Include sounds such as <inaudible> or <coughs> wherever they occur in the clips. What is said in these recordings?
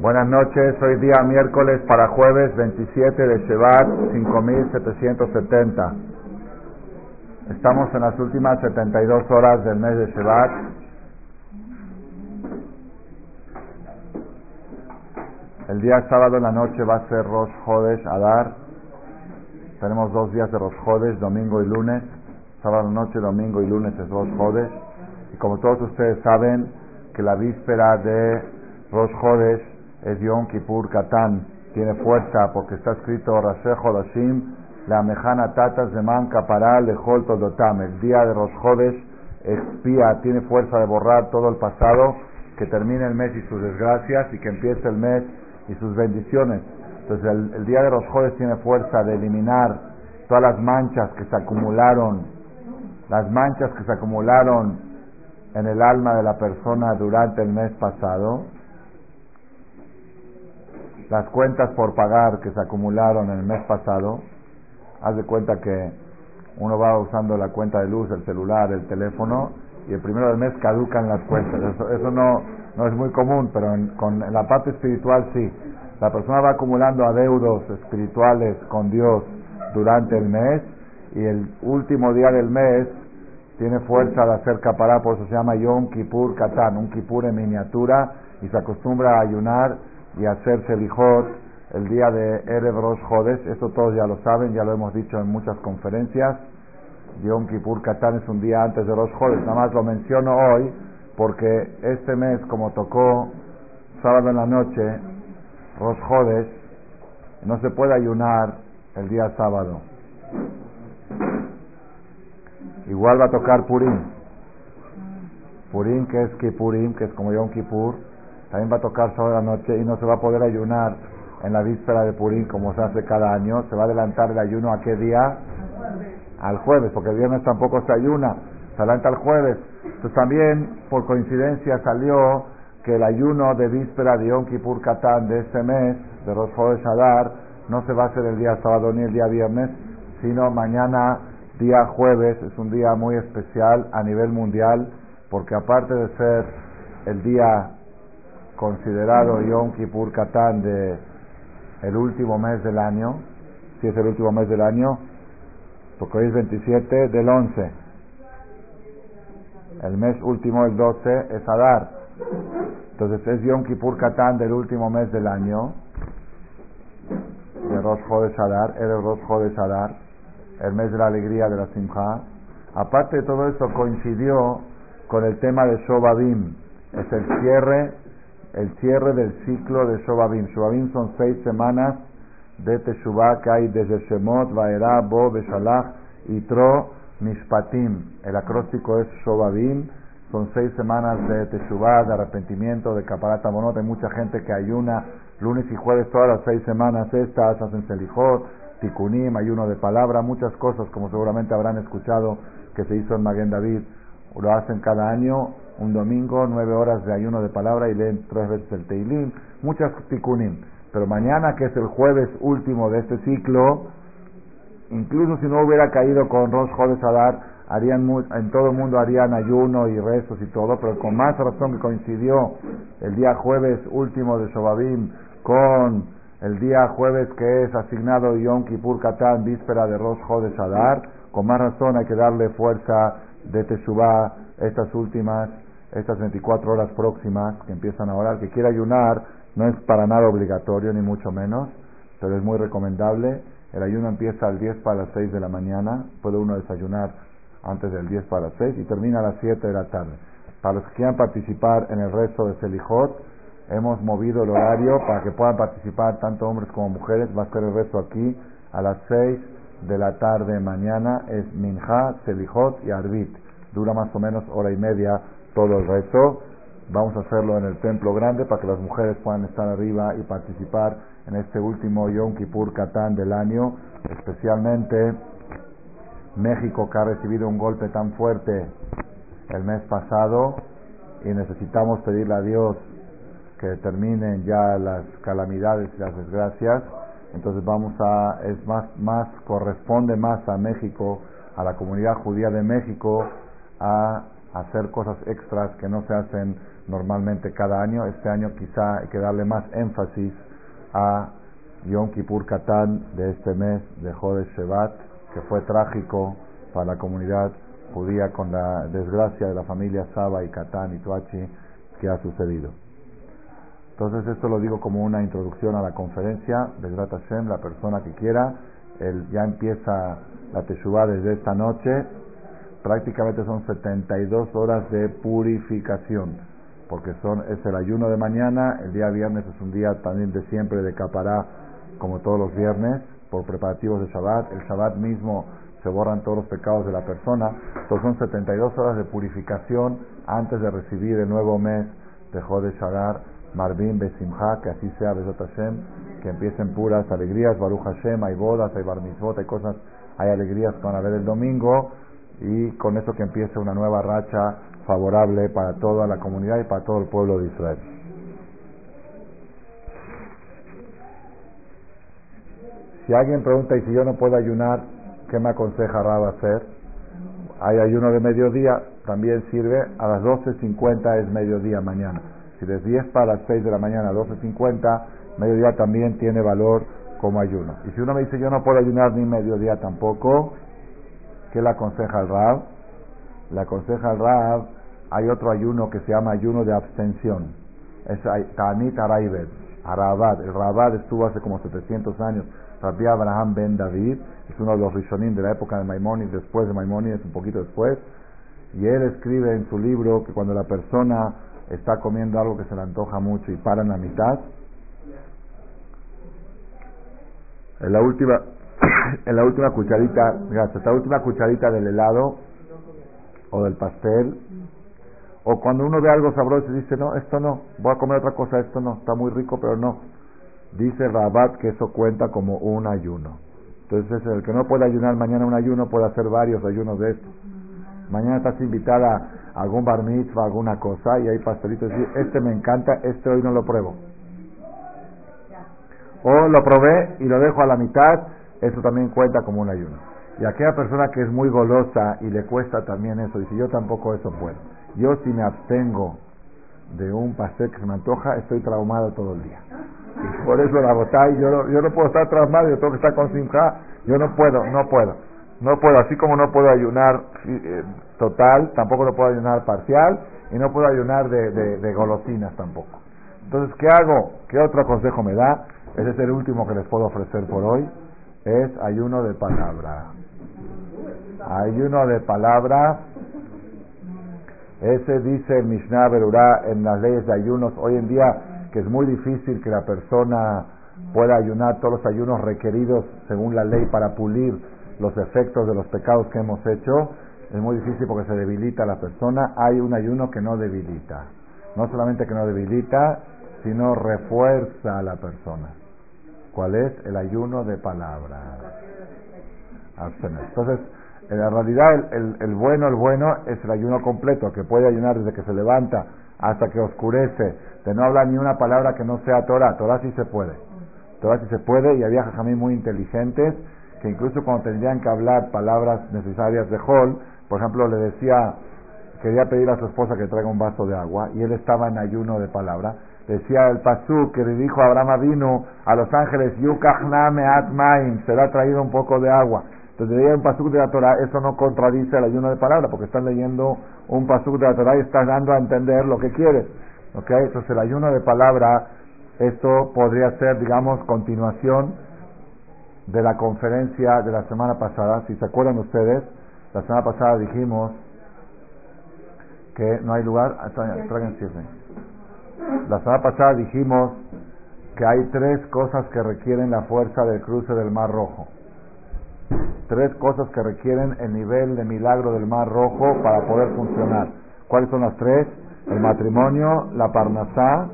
Buenas noches, hoy día miércoles para jueves 27 de Shevat 5770. Estamos en las últimas 72 horas del mes de Shevat. El día sábado en la noche va a ser Rosh Hodesh Adar. Tenemos dos días de Rosh Hodesh, domingo y lunes. Sábado noche, domingo y lunes es Rosh Hodesh. Y como todos ustedes saben, que la víspera de Rosh Hodesh es Yom Kippur Katán, tiene fuerza porque está escrito Rasejo Dashim, la mejana tatas de manca para le dotam. El día de Rosh Hodesh expía, tiene fuerza de borrar todo el pasado, que termine el mes y sus desgracias y que empiece el mes y sus bendiciones. Entonces el, día de Rosh Hodesh tiene fuerza de eliminar todas las manchas que se acumularon, las manchas que se acumularon en el alma de la persona durante el mes pasado las cuentas por pagar que se acumularon en el mes pasado, haz de cuenta que uno va usando la cuenta de luz, el celular, el teléfono, y el primero del mes caducan las cuentas. Eso, no, no es muy común, pero en, con la parte espiritual sí. La persona va acumulando adeudos espirituales con Dios durante el mes y el último día del mes tiene fuerza de hacer capará, por eso se llama Yom Kippur Katán, un Kippur en miniatura y se acostumbra a ayunar y hacerse lijot el día de Erev Rosh Hodesh, esto todos ya lo saben, ya lo hemos dicho en muchas conferencias. Yom Kippur Katán es un día antes de Rosh Hodesh, nada más lo menciono hoy porque este mes, como tocó sábado en la noche, Rosh Hodesh, no se puede ayunar el día sábado. Igual va a tocar Purim. Purim, que es Kippurim, que es como Yom Kippur también va a tocar sábado la noche y no se va a poder ayunar en la víspera de Purín como se hace cada año. Se va a adelantar el ayuno a qué día? Al jueves, porque el viernes tampoco se ayuna, se adelanta al jueves. Entonces también, por coincidencia, salió que el ayuno de víspera de Yom Kippur Katán de este mes, de Rosh Adar, no se va a hacer el día sábado ni el día viernes, sino mañana, día jueves. Es un día muy especial a nivel mundial, porque aparte de ser el día considerado Yom Kippur Katán de el último mes del año, si es el último mes del año, porque hoy es 27 del 11. El mes último, el 12, es Adar. Entonces es Yom Kippur Katán del último mes del año, de Rosh Chodesh Adar, era el Rosh Adar, el mes de la alegría de la Simcha. Aparte de todo eso, coincidió con el tema de Shobabim, es el cierre el cierre del ciclo de Shobabim. Shobabim son seis semanas de Teshuvah que hay desde Shemot, Vaera, Bo, Beshalach, Tro, Mishpatim. El acróstico es Shobabim. Son seis semanas de Teshuvah, de arrepentimiento, de Kaparat Monot. Hay mucha gente que ayuna lunes y jueves todas las seis semanas estas, hacen Selijot, Tikunim, ayuno de palabra, muchas cosas como seguramente habrán escuchado que se hizo en Maguen David. Lo hacen cada año un domingo, nueve horas de ayuno de palabra y leen tres veces el Teilim, muchas tikunim. Pero mañana, que es el jueves último de este ciclo, incluso si no hubiera caído con Rosh Jodes Adar, en todo el mundo harían ayuno y rezos y todo, pero con más razón que coincidió el día jueves último de Shobabim con el día jueves que es asignado Yom Kippur Katán, víspera de Rosh Adar, con más razón hay que darle fuerza de Teshuvah estas últimas estas 24 horas próximas que empiezan a orar, que quiera ayunar, no es para nada obligatorio, ni mucho menos, pero es muy recomendable. El ayuno empieza al 10 para las 6 de la mañana, puede uno desayunar antes del 10 para las 6 y termina a las 7 de la tarde. Para los que quieran participar en el resto de Selijot, hemos movido el horario para que puedan participar tanto hombres como mujeres. Va a ser el resto aquí a las 6 de la tarde mañana. Es Minja, Selijot y Arbit. Dura más o menos hora y media todo el resto. Vamos a hacerlo en el templo grande para que las mujeres puedan estar arriba y participar en este último Yom Kippur Katán del año, especialmente México que ha recibido un golpe tan fuerte el mes pasado y necesitamos pedirle a Dios que terminen ya las calamidades y las desgracias. Entonces vamos a, es más, más, corresponde más a México, a la comunidad judía de México, a hacer cosas extras que no se hacen normalmente cada año. Este año quizá hay que darle más énfasis a Yom Kippur Katán de este mes de Jodesh Shevat, que fue trágico para la comunidad judía con la desgracia de la familia Saba y Katán y Tuachi que ha sucedido. Entonces esto lo digo como una introducción a la conferencia de Hashem, la persona que quiera, el, ya empieza la Teshuvah desde esta noche, prácticamente son 72 horas de purificación, porque es el ayuno de mañana, el día viernes es un día también de siempre de capará, como todos los viernes, por preparativos de Shabbat, el Shabbat mismo se borran todos los pecados de la persona, entonces son 72 horas de purificación antes de recibir el nuevo mes de Jode Shadar, Marvin Besimha, que así sea Besot Hashem, que empiecen puras alegrías, Baruch Hashem, hay bodas, hay bar hay cosas, hay alegrías que van a ver el domingo, y con eso que empiece una nueva racha favorable para toda la comunidad y para todo el pueblo de Israel. Si alguien pregunta, ¿y si yo no puedo ayunar, qué me aconseja Rab hacer? Hay ayuno de mediodía, también sirve, a las 12.50 es mediodía mañana. Si de 10 para las 6 de la mañana a 12.50, mediodía también tiene valor como ayuno. Y si uno me dice, yo no puedo ayunar ni mediodía tampoco, ¿Qué le aconseja el Rab? Le aconseja al Rab, hay otro ayuno que se llama ayuno de abstención. Es Tanit Araibet, Arabad. El Rabad estuvo hace como 700 años. Rabbi Abraham ben David, es uno de los Rishonim de la época de Maimónides, después de Maimónides, un poquito después. Y él escribe en su libro que cuando la persona está comiendo algo que se le antoja mucho y para en la mitad, en la última <coughs> en la última cucharita, la última cucharita del helado o del pastel, o cuando uno ve algo sabroso y dice, no, esto no, voy a comer otra cosa, esto no, está muy rico, pero no. Dice Rabat que eso cuenta como un ayuno. Entonces, el que no puede ayunar mañana un ayuno puede hacer varios ayunos de estos. Mañana estás invitada a algún bar mitzvah, alguna cosa, y hay pastelitos y este me encanta, este hoy no lo pruebo. O lo probé y lo dejo a la mitad eso también cuenta como un ayuno. Y aquella persona que es muy golosa y le cuesta también eso, dice, yo tampoco eso puedo. Yo si me abstengo de un pastel que se me antoja, estoy traumado todo el día. Y por eso la botay, yo no, yo no puedo estar traumado, yo tengo que estar con simja, yo no puedo, no puedo. No puedo, así como no puedo ayunar eh, total, tampoco no puedo ayunar parcial, y no puedo ayunar de, de, de golosinas tampoco. Entonces, ¿qué hago? ¿Qué otro consejo me da? Ese es el último que les puedo ofrecer por hoy es ayuno de palabra. Ayuno de palabra, ese dice el Mishnah Berurá en las leyes de ayunos hoy en día que es muy difícil que la persona pueda ayunar todos los ayunos requeridos según la ley para pulir los efectos de los pecados que hemos hecho. Es muy difícil porque se debilita la persona. Hay un ayuno que no debilita. No solamente que no debilita, sino refuerza a la persona. ¿Cuál es? El ayuno de palabra. Entonces, en la realidad, el, el, bueno, el bueno es el ayuno completo, que puede ayunar desde que se levanta hasta que oscurece, de no hablar ni una palabra que no sea Torah. Torah sí se puede. Torah sí se puede, y había jajamí muy inteligentes que incluso cuando tendrían que hablar palabras necesarias de Hol, por ejemplo, le decía, quería pedir a su esposa que traiga un vaso de agua, y él estaba en ayuno de palabra, Decía el Pasú que le dijo a Abraham vino a los ángeles, Atmaim, será traído un poco de agua. Entonces leía un pasuk de la Torah, eso no contradice el ayuno de palabra, porque están leyendo un pasuk de la Torah y estás dando a entender lo que quieres. ¿Okay? Entonces el ayuno de palabra, esto podría ser, digamos, continuación de la conferencia de la semana pasada. Si se acuerdan ustedes, la semana pasada dijimos que no hay lugar. Ah, la semana pasada dijimos que hay tres cosas que requieren la fuerza del cruce del Mar Rojo. Tres cosas que requieren el nivel de milagro del Mar Rojo para poder funcionar. ¿Cuáles son las tres? El matrimonio, la parnasá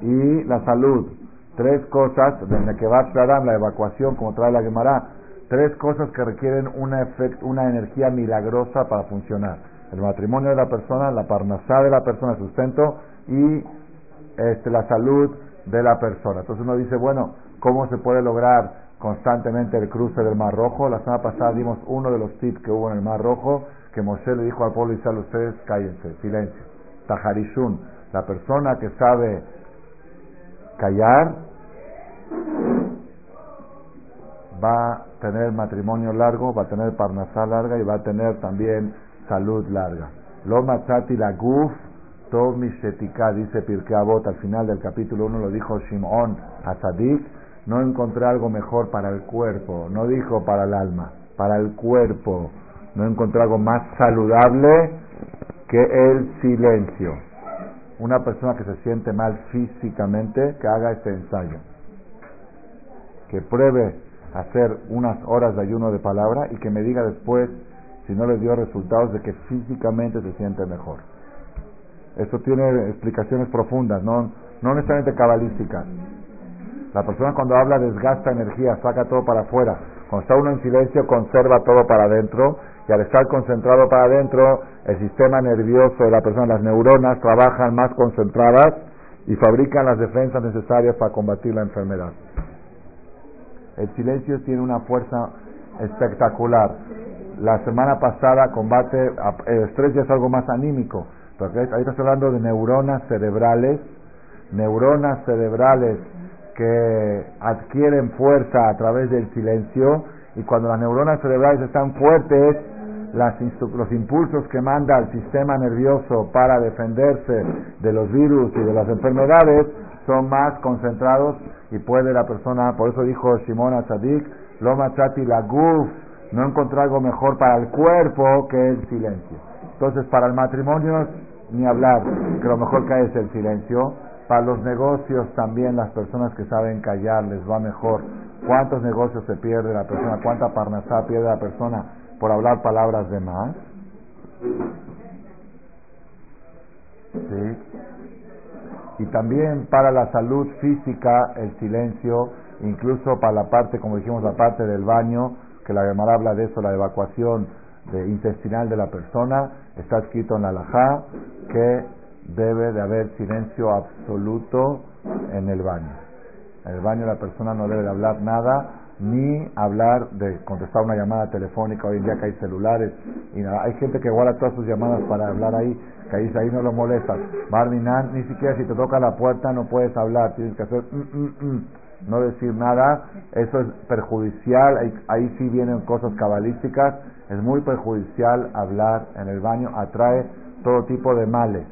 y la salud. Tres cosas, desde que va a la evacuación, como trae la Gemara, tres cosas que requieren una, una energía milagrosa para funcionar. El matrimonio de la persona, la parnasá de la persona, el sustento y este, la salud de la persona. Entonces uno dice, bueno, ¿cómo se puede lograr constantemente el cruce del Mar Rojo? La semana pasada dimos uno de los tips que hubo en el Mar Rojo, que Moshe le dijo al pueblo Israel, ustedes cállense, silencio. Tajarishun, La persona que sabe callar va a tener matrimonio largo, va a tener parnasá larga y va a tener también salud larga. Lo matzati la guf tov mishetika, dice Pirkei Avot al final del capítulo 1, lo dijo Shimon Hasadik, no encontré algo mejor para el cuerpo, no dijo para el alma, para el cuerpo. No encontré algo más saludable que el silencio. Una persona que se siente mal físicamente, que haga este ensayo. Que pruebe hacer unas horas de ayuno de palabra y que me diga después si no le dio resultados de que físicamente se siente mejor. Esto tiene explicaciones profundas, no, no necesariamente cabalísticas. La persona cuando habla desgasta energía, saca todo para afuera. Cuando está uno en silencio conserva todo para adentro y al estar concentrado para adentro el sistema nervioso de la persona, las neuronas trabajan más concentradas y fabrican las defensas necesarias para combatir la enfermedad. El silencio tiene una fuerza espectacular. La semana pasada combate, el estrés ya es algo más anímico, porque ahí estás hablando de neuronas cerebrales, neuronas cerebrales que adquieren fuerza a través del silencio y cuando las neuronas cerebrales están fuertes, los impulsos que manda al sistema nervioso para defenderse de los virus y de las enfermedades son más concentrados y puede la persona, por eso dijo Shimon Azadik, Loma Chati la guf, no encontrar algo mejor para el cuerpo que el silencio. Entonces, para el matrimonio, ni hablar, que lo mejor que hay es el silencio. Para los negocios también las personas que saben callar les va mejor. ¿Cuántos negocios se pierde la persona? ¿Cuánta parnasá pierde la persona por hablar palabras de más? ¿Sí? Y también para la salud física el silencio, incluso para la parte, como dijimos, la parte del baño, que la Gemara habla de eso, la evacuación de, intestinal de la persona, está escrito en la Alajá que debe de haber silencio absoluto en el baño. En el baño la persona no debe de hablar nada, ni hablar de contestar una llamada telefónica, hoy en día que hay celulares, y nada. hay gente que guarda todas sus llamadas para hablar ahí, que ahí, ahí no lo molestas. Marvinan, ni siquiera si te toca la puerta no puedes hablar, tienes que hacer mm, mm, mm, no decir nada, eso es perjudicial, ahí, ahí sí vienen cosas cabalísticas, es muy perjudicial hablar en el baño, atrae todo tipo de males.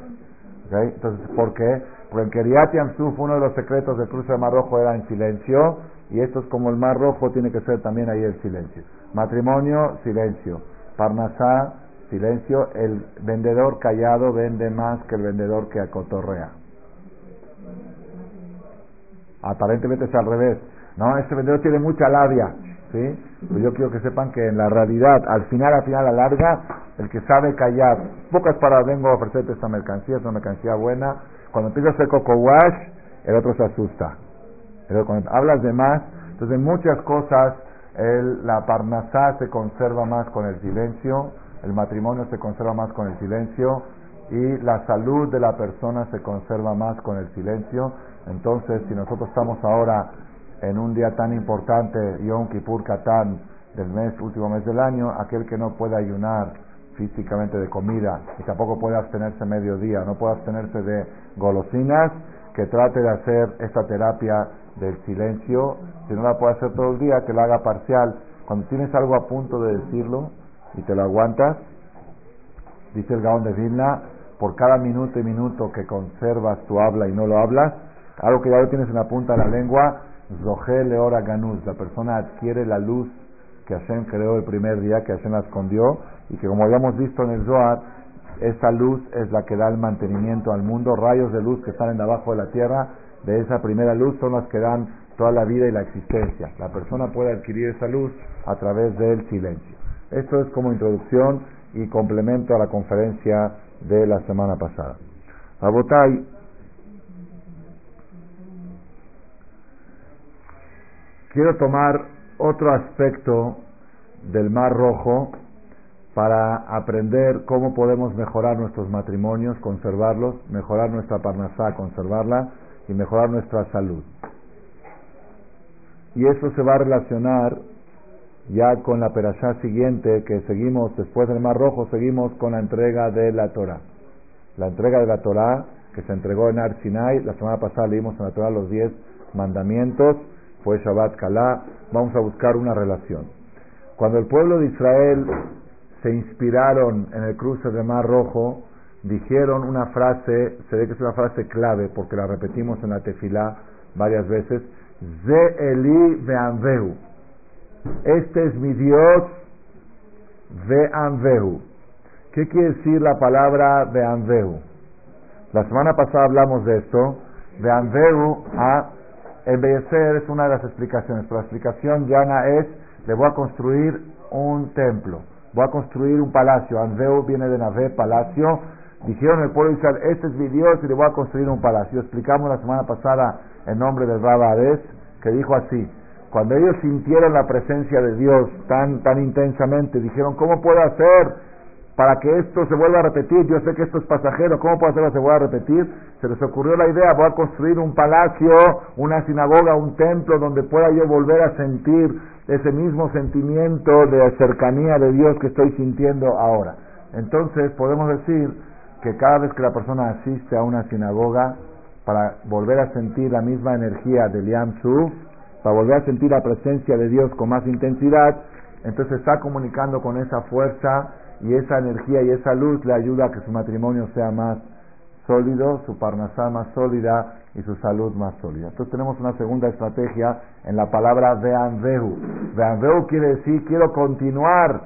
Entonces, ¿por qué? Porque en Keriat Yamsuf uno de los secretos del cruce de era en silencio, y esto es como el Mar Rojo, tiene que ser también ahí el silencio. Matrimonio, silencio. Parnasá, Silencio, el vendedor callado vende más que el vendedor que acotorrea. Aparentemente es al revés. No, este vendedor tiene mucha labia. ¿sí? Pues yo quiero que sepan que en la realidad, al final, al final, a la larga, el que sabe callar, pocas palabras vengo a ofrecerte esta mercancía, es una mercancía buena. Cuando empieza a hacer coco wash, el otro se asusta. Hablas de más, entonces muchas cosas, el, la parnasá se conserva más con el silencio el matrimonio se conserva más con el silencio y la salud de la persona se conserva más con el silencio. Entonces, si nosotros estamos ahora en un día tan importante, Yom Kippur Katán, del mes, último mes del año, aquel que no puede ayunar físicamente de comida y tampoco puede abstenerse mediodía, no puede abstenerse de golosinas, que trate de hacer esta terapia del silencio. Si no la puede hacer todo el día, que la haga parcial. Cuando tienes algo a punto de decirlo, y te lo aguantas, dice el Gaón de Vilna, por cada minuto y minuto que conservas tu habla y no lo hablas, algo que ya lo tienes en la punta de la lengua, Zohel Leora Ganuz, la persona adquiere la luz que Hashem creó el primer día, que Hashem la escondió, y que como habíamos visto en el Zohar, esa luz es la que da el mantenimiento al mundo, rayos de luz que salen de abajo de la tierra, de esa primera luz son las que dan toda la vida y la existencia. La persona puede adquirir esa luz a través del silencio. Esto es como introducción y complemento a la conferencia de la semana pasada. Abotay, quiero tomar otro aspecto del Mar Rojo para aprender cómo podemos mejorar nuestros matrimonios, conservarlos, mejorar nuestra parnasá, conservarla y mejorar nuestra salud. Y eso se va a relacionar ya con la perashá siguiente que seguimos después del Mar Rojo, seguimos con la entrega de la Torah. La entrega de la Torah, que se entregó en Ar Sinai. La semana pasada leímos en la Torah los diez mandamientos, fue Shabbat Kalá. Vamos a buscar una relación. Cuando el pueblo de Israel se inspiraron en el cruce del Mar Rojo, dijeron una frase, se ve que es una frase clave porque la repetimos en la tefilá varias veces, Ze Eli. Este es mi Dios, Veanvehu. ¿Qué quiere decir la palabra Veanvehu? La semana pasada hablamos de esto. Veanvehu a embellecer es una de las explicaciones, la explicación llana es, le voy a construir un templo, voy a construir un palacio. Anveu viene de Nave, palacio. Dijeron el pueblo de Israel, este es mi Dios y le voy a construir un palacio. Explicamos la semana pasada en nombre del Rabba que dijo así, cuando ellos sintieron la presencia de Dios tan, tan intensamente, dijeron, ¿cómo puedo hacer para que esto se vuelva a repetir? Yo sé que esto es pasajero, ¿cómo puedo hacer para que se vuelva a repetir? Se les ocurrió la idea, voy a construir un palacio, una sinagoga, un templo donde pueda yo volver a sentir ese mismo sentimiento de cercanía de Dios que estoy sintiendo ahora. Entonces podemos decir que cada vez que la persona asiste a una sinagoga, para volver a sentir la misma energía del Yam Su, para volver a sentir la presencia de Dios con más intensidad, entonces está comunicando con esa fuerza y esa energía y esa luz le ayuda a que su matrimonio sea más sólido, su parnasá más sólida y su salud más sólida. Entonces tenemos una segunda estrategia en la palabra veanvehu. Veanvehu quiere decir quiero continuar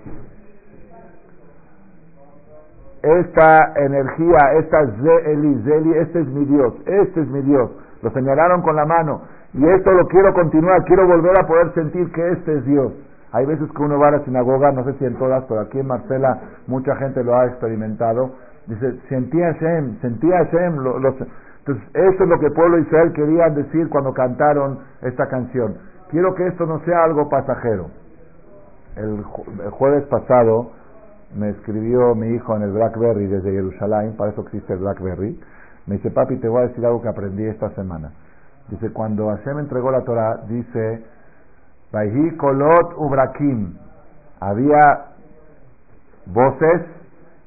esta energía, esta Zeli, Zeli, este es mi Dios, este es mi Dios. Lo señalaron con la mano. Y esto lo quiero continuar, quiero volver a poder sentir que este es Dios. Hay veces que uno va a la sinagoga, no sé si en todas, pero aquí en Marcela mucha gente lo ha experimentado. Dice, sentía Hashem, sentía Hashem. entonces, eso es lo que el pueblo Israel quería decir cuando cantaron esta canción. Quiero que esto no sea algo pasajero. El, el jueves pasado, me escribió mi hijo en el Blackberry desde Jerusalén, para eso existe el Blackberry. Me dice, papi, te voy a decir algo que aprendí esta semana. Dice, cuando Hashem entregó la Torah, dice, kolot ubrakim. Había voces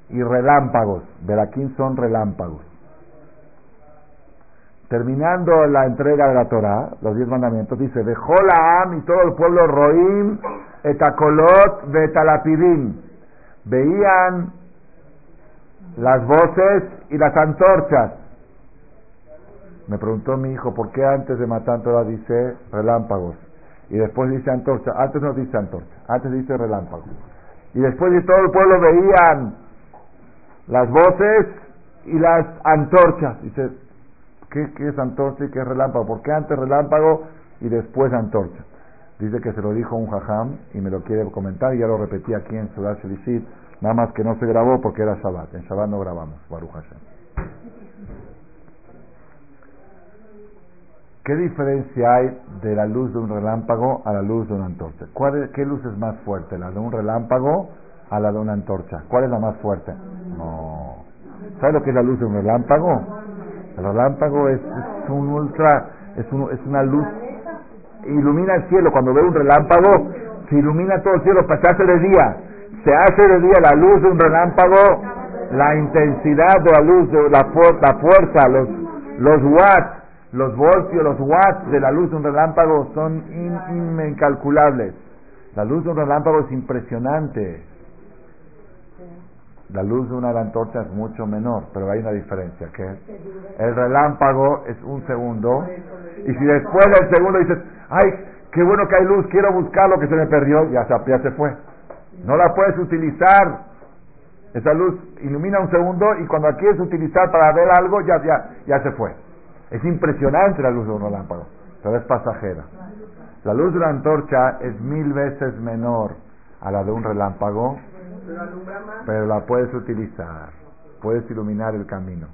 y relámpagos. Berakim son relámpagos. Terminando la entrega de la Torah, los diez mandamientos, dice, Am y todo el pueblo Roim, etakolot betalapidim veían las voces y las antorchas. Me preguntó mi hijo, ¿por qué antes de matar Torah dice relámpagos? Y después dice antorcha. Antes no dice antorcha, antes dice relámpagos. Y después de todo el pueblo veían las voces y las antorchas. Dice, ¿qué, qué es antorcha y qué es relámpago? ¿Por qué antes relámpago y después antorcha? Dice que se lo dijo un jajam y me lo quiere comentar y ya lo repetí aquí en Ciudad Shelisit, nada más que no se grabó porque era Shabbat. En Shabbat no grabamos, Baruch Hashem. ¿Qué diferencia hay de la luz de un relámpago a la luz de una antorcha? ¿Cuál ¿Qué luz es más fuerte? ¿La de un relámpago a la de una antorcha? ¿Cuál es la más fuerte? No. ¿Sabes lo que es la luz de un relámpago? El relámpago es, es un ultra, es, un, es una luz ilumina el cielo. Cuando ve un relámpago, se ilumina todo el cielo, se hace de día. Se hace de día la luz de un relámpago, la intensidad de la luz, de la, fuerza, los, watts, los voltios, los watts de la luz de un relámpago son incalculables. La luz de un relámpago es impresionante. La luz de una antorcha es mucho menor, pero hay una diferencia, que el relámpago es un segundo, y si después del segundo dices, ay, qué bueno que hay luz, quiero buscar lo que se me perdió, ya ya se fue. No la puedes utilizar. Esa luz ilumina un segundo y cuando la quieres utilizar para ver algo, ya, ya, ya se fue. Es impresionante la luz de un relámpago, pero es pasajera. La luz de la antorcha es mil veces menor a la de un relámpago pero la puedes utilizar, puedes iluminar el camino.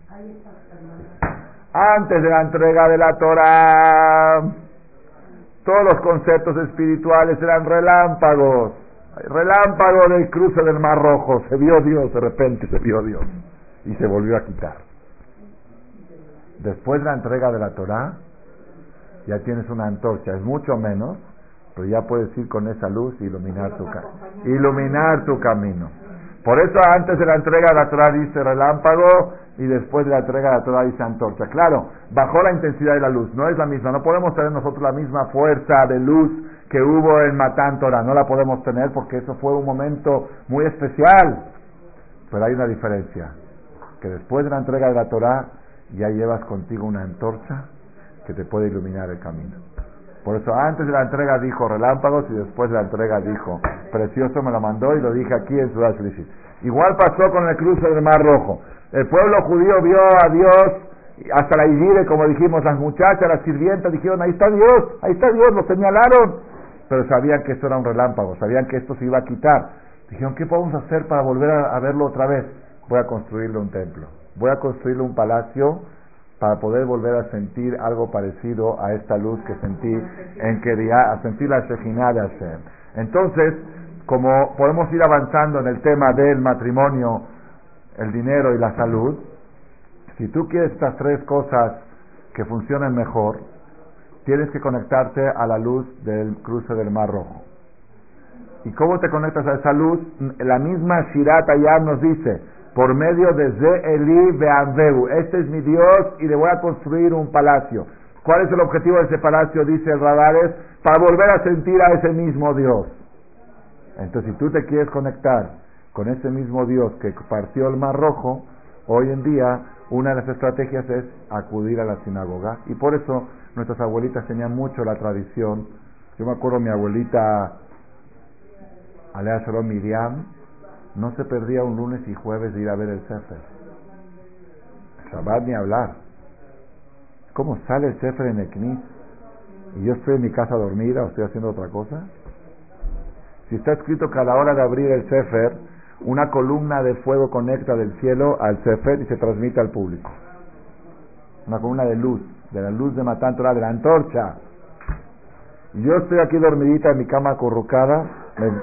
Antes de la entrega de la Torah, todos los conceptos espirituales eran relámpagos. Relámpago del cruce del Mar Rojo. Se vio Dios, de repente se vio Dios. Y se volvió a quitar. Después de la entrega de la Torah, ya tienes una antorcha. Es mucho menos, pero ya puedes ir con esa luz y iluminar tu, iluminar tu camino. Por eso antes de la entrega de la Torah dice relámpago y después de la entrega de la Torah dice antorcha. Claro, bajó la intensidad de la luz, no es la misma. No podemos tener nosotros la misma fuerza de luz que hubo en Matán Torah. No la podemos tener porque eso fue un momento muy especial. Pero hay una diferencia, que después de la entrega de la Torah ya llevas contigo una antorcha que te puede iluminar el camino. Por eso antes de la entrega dijo relámpagos y después de la entrega dijo precioso me lo mandó y lo dije aquí en Ciudad Igual pasó con el cruce del Mar Rojo. El pueblo judío vio a Dios hasta la Igire, como dijimos, las muchachas, las sirvientas dijeron, ahí está Dios, ahí está Dios, lo señalaron. Pero sabían que esto era un relámpago, sabían que esto se iba a quitar. Dijeron, ¿qué podemos hacer para volver a verlo otra vez? Voy a construirle un templo, voy a construirle un palacio para poder volver a sentir algo parecido a esta luz que sentí en que a sentir la Shejinah. Entonces, como podemos ir avanzando en el tema del matrimonio, el dinero y la salud, si tú quieres estas tres cosas que funcionen mejor, tienes que conectarte a la luz del cruce del Mar Rojo. ¿Y cómo te conectas a esa luz? La misma Shirat Ayam nos dice, por medio de Ze Eli Beanveu. Este es mi Dios y le voy a construir un palacio. ¿Cuál es el objetivo de ese palacio? Dice el Radares, para volver a sentir a ese mismo Dios. Entonces, si tú te quieres conectar con ese mismo Dios que partió el Mar Rojo, hoy en día una de las estrategias es acudir a la sinagoga. Y por eso nuestras abuelitas tenían mucho la tradición. Yo me acuerdo mi abuelita, Alea Shalom Miriam, no se perdía un lunes y jueves de ir a ver el Sefer. Shabbat ni hablar. ¿Cómo sale el Sefer en el Knis? ¿Y yo estoy en mi casa dormida o estoy haciendo otra cosa? Si está escrito que a la hora de abrir el Sefer, una columna de fuego conecta del cielo al Sefer y se transmite al público. Una columna de luz, de la luz de Matantora, de la antorcha. Yo estoy aquí dormidita en mi cama acurrucada,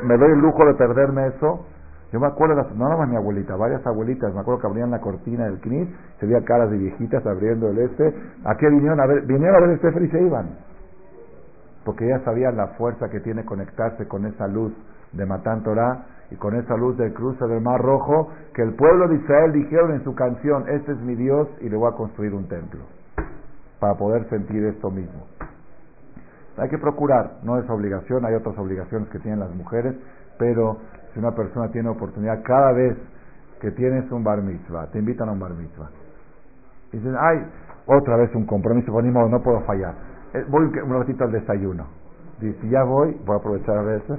me doy el lujo de perderme eso yo me acuerdo, no nada más mi abuelita, varias abuelitas, me acuerdo que abrían la cortina del CNIS, se veía caras de viejitas abriendo el este. ¿A qué vinieron a ver? Vinieron a ver el Sefer y se iban. Porque ya sabían la fuerza que tiene conectarse con esa luz de Matán Torah y con esa luz del cruce del Mar Rojo, que el pueblo de Israel dijeron en su canción, este es mi Dios y le voy a construir un templo, para poder sentir esto mismo. Hay que procurar, no es obligación, hay otras obligaciones que tienen las mujeres, pero si una persona tiene oportunidad cada vez que tienes un bar mitzvah, te invitan a un bar mitzvah. Y dicen, ay, otra vez un compromiso, con pues no puedo fallar. Eh, voy un ratito al desayuno. Dice, si ya voy, voy a aprovechar a veces.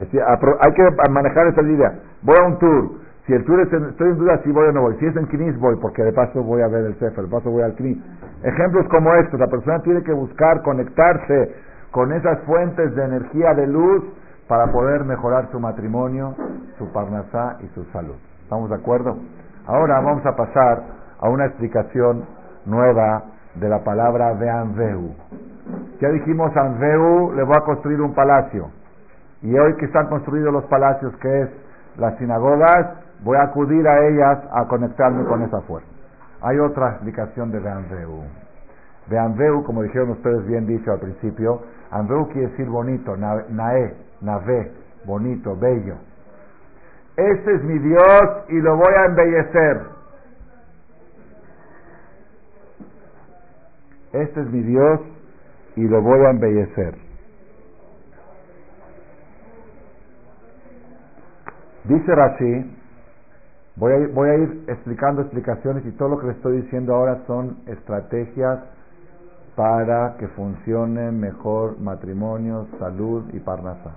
hay que manejar esa idea. Voy a un tour. Si el tour es estoy en duda si voy o no voy. Si es en Kinis, voy, porque de paso voy a ver el Sefer, de paso voy al Kinis. Ejemplos como estos, la persona tiene que buscar conectarse con esas fuentes de energía de luz para poder mejorar su matrimonio, su parnasá y su salud. ¿Estamos de acuerdo? Ahora vamos a pasar a una explicación nueva de la palabra de Anveu. Ya dijimos, Anveu le voy a construir un palacio. Y hoy que están construidos los palacios, que es las sinagogas, voy a acudir a ellas a conectarme con esa fuerza. Hay otra explicación de Beanveu. Beanveu, como dijeron ustedes bien dicho al principio, Anveu quiere decir bonito, nae, Navé, bonito, bello. Este es mi Dios y lo voy a embellecer. Este es mi Dios y lo voy a embellecer. Dice Rashi, voy a, ir, voy a ir explicando explicaciones y todo lo que le estoy diciendo ahora son estrategias para que funcionen mejor matrimonios, salud y parnasa.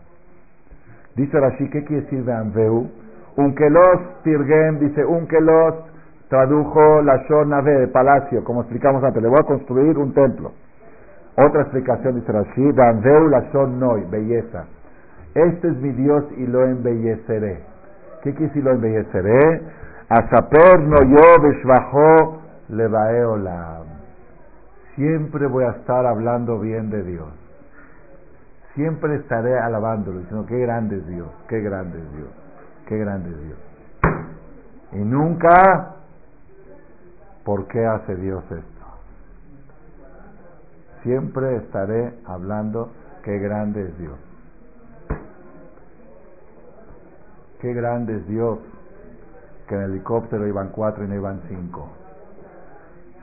Dice Rashi, ¿qué quiere decir Beanveu? Unkelos Tirgem, dice Unkelos tradujo la Shonave, palacio, como explicamos antes, le voy a construir un templo. Otra explicación dice Rashi, Beanveu la Shon Noi, belleza. Este es mi Dios y lo embelleceré. ¿Qué quiere decir lo embelleceré? Asaper no yo beshvajo levaeolam. Siempre voy a estar hablando bien de Dios siempre estaré alabándolo, diciendo, qué grande es Dios, qué grande es Dios, qué grande es Dios. Y nunca, ¿por qué hace Dios esto? Siempre estaré hablando, qué grande es Dios. Qué grande es Dios que en el helicóptero iban cuatro y no iban cinco.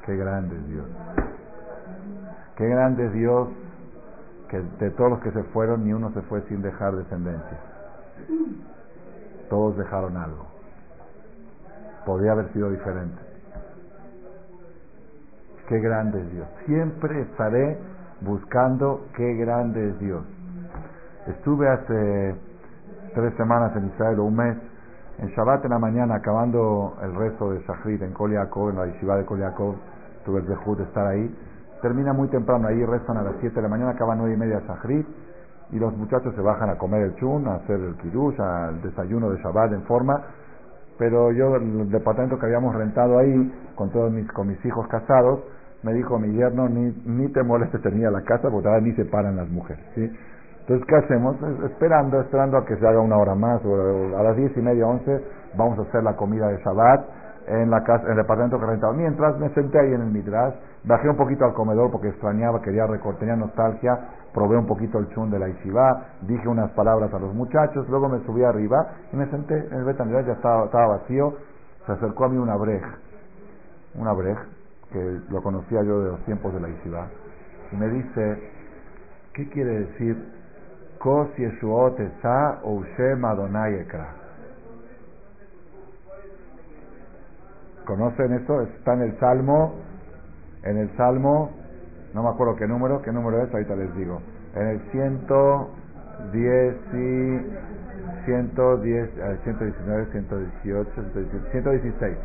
Qué grande es Dios. Qué grande es Dios que de todos los que se fueron ni uno se fue sin dejar descendencia. Todos dejaron algo. Podría haber sido diferente. Qué grande es Dios. Siempre estaré buscando qué grande es Dios. Estuve hace tres semanas en Israel o un mes, en Shabbat en la mañana, acabando el rezo de Shachrit en Koliakov, en la yeshiva de Koliakov, tuve el dejud de estar ahí. Termina muy temprano, ahí rezan a las 7 de la mañana, acaba a 9 y media Shachrit, y los muchachos se bajan a comer el chun, a hacer el kirush, al desayuno de Shabbat en forma. Pero yo, el departamento que habíamos rentado ahí, con todos mis, con mis hijos casados, me dijo mi yerno, ni, ni te molestes tenía la casa, porque todavía ni se paran las mujeres. ¿sí? Entonces, ¿qué hacemos? Esperando, esperando a que se haga una hora más, o a las diez y media, once, vamos a hacer la comida de Shabbat en la casa, en el departamento que rentaba. Mientras me senté ahí en el Midrash, bajé un poquito al comedor porque extrañaba, quería recordar, tenía nostalgia, probé un poquito el chun de la Ishiva, dije unas palabras a los muchachos, luego me subí arriba y me senté en el Betamidrash, ya estaba, vacío, se acercó a mí una brej, una brej, que lo conocía yo de los tiempos de la Ishiva, y me dice, ¿qué quiere decir Kos Yeshuot Esa Ushem Adonai Ekra. ¿Conocen eso? Está en el Salmo, en el Salmo, no me acuerdo qué número, qué número es, ahorita les digo. En el 110 y 110, 119, 118, 116.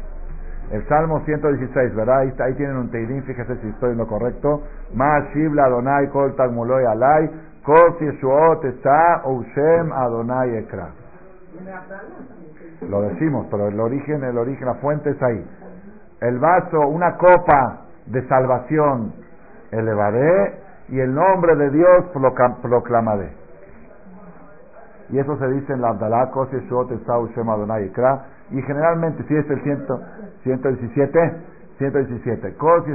El Salmo 116, ¿verdad? Ahí, ahí tienen un teilín, fíjese si estoy en lo correcto. Ma Shibla Adonai Kol Tagmuloy Alay Kos Yeshuot está Oushem Adonai Ekra. Lo decimos, pero el origen, el origen, la fuente es ahí. El vaso, una copa de salvación elevaré y el nombre de Dios proclamaré. Y eso se dice en la Abdalá, Kos Yeshuot está Oushem Adonai. Y generalmente, si es el 117, 117. Kos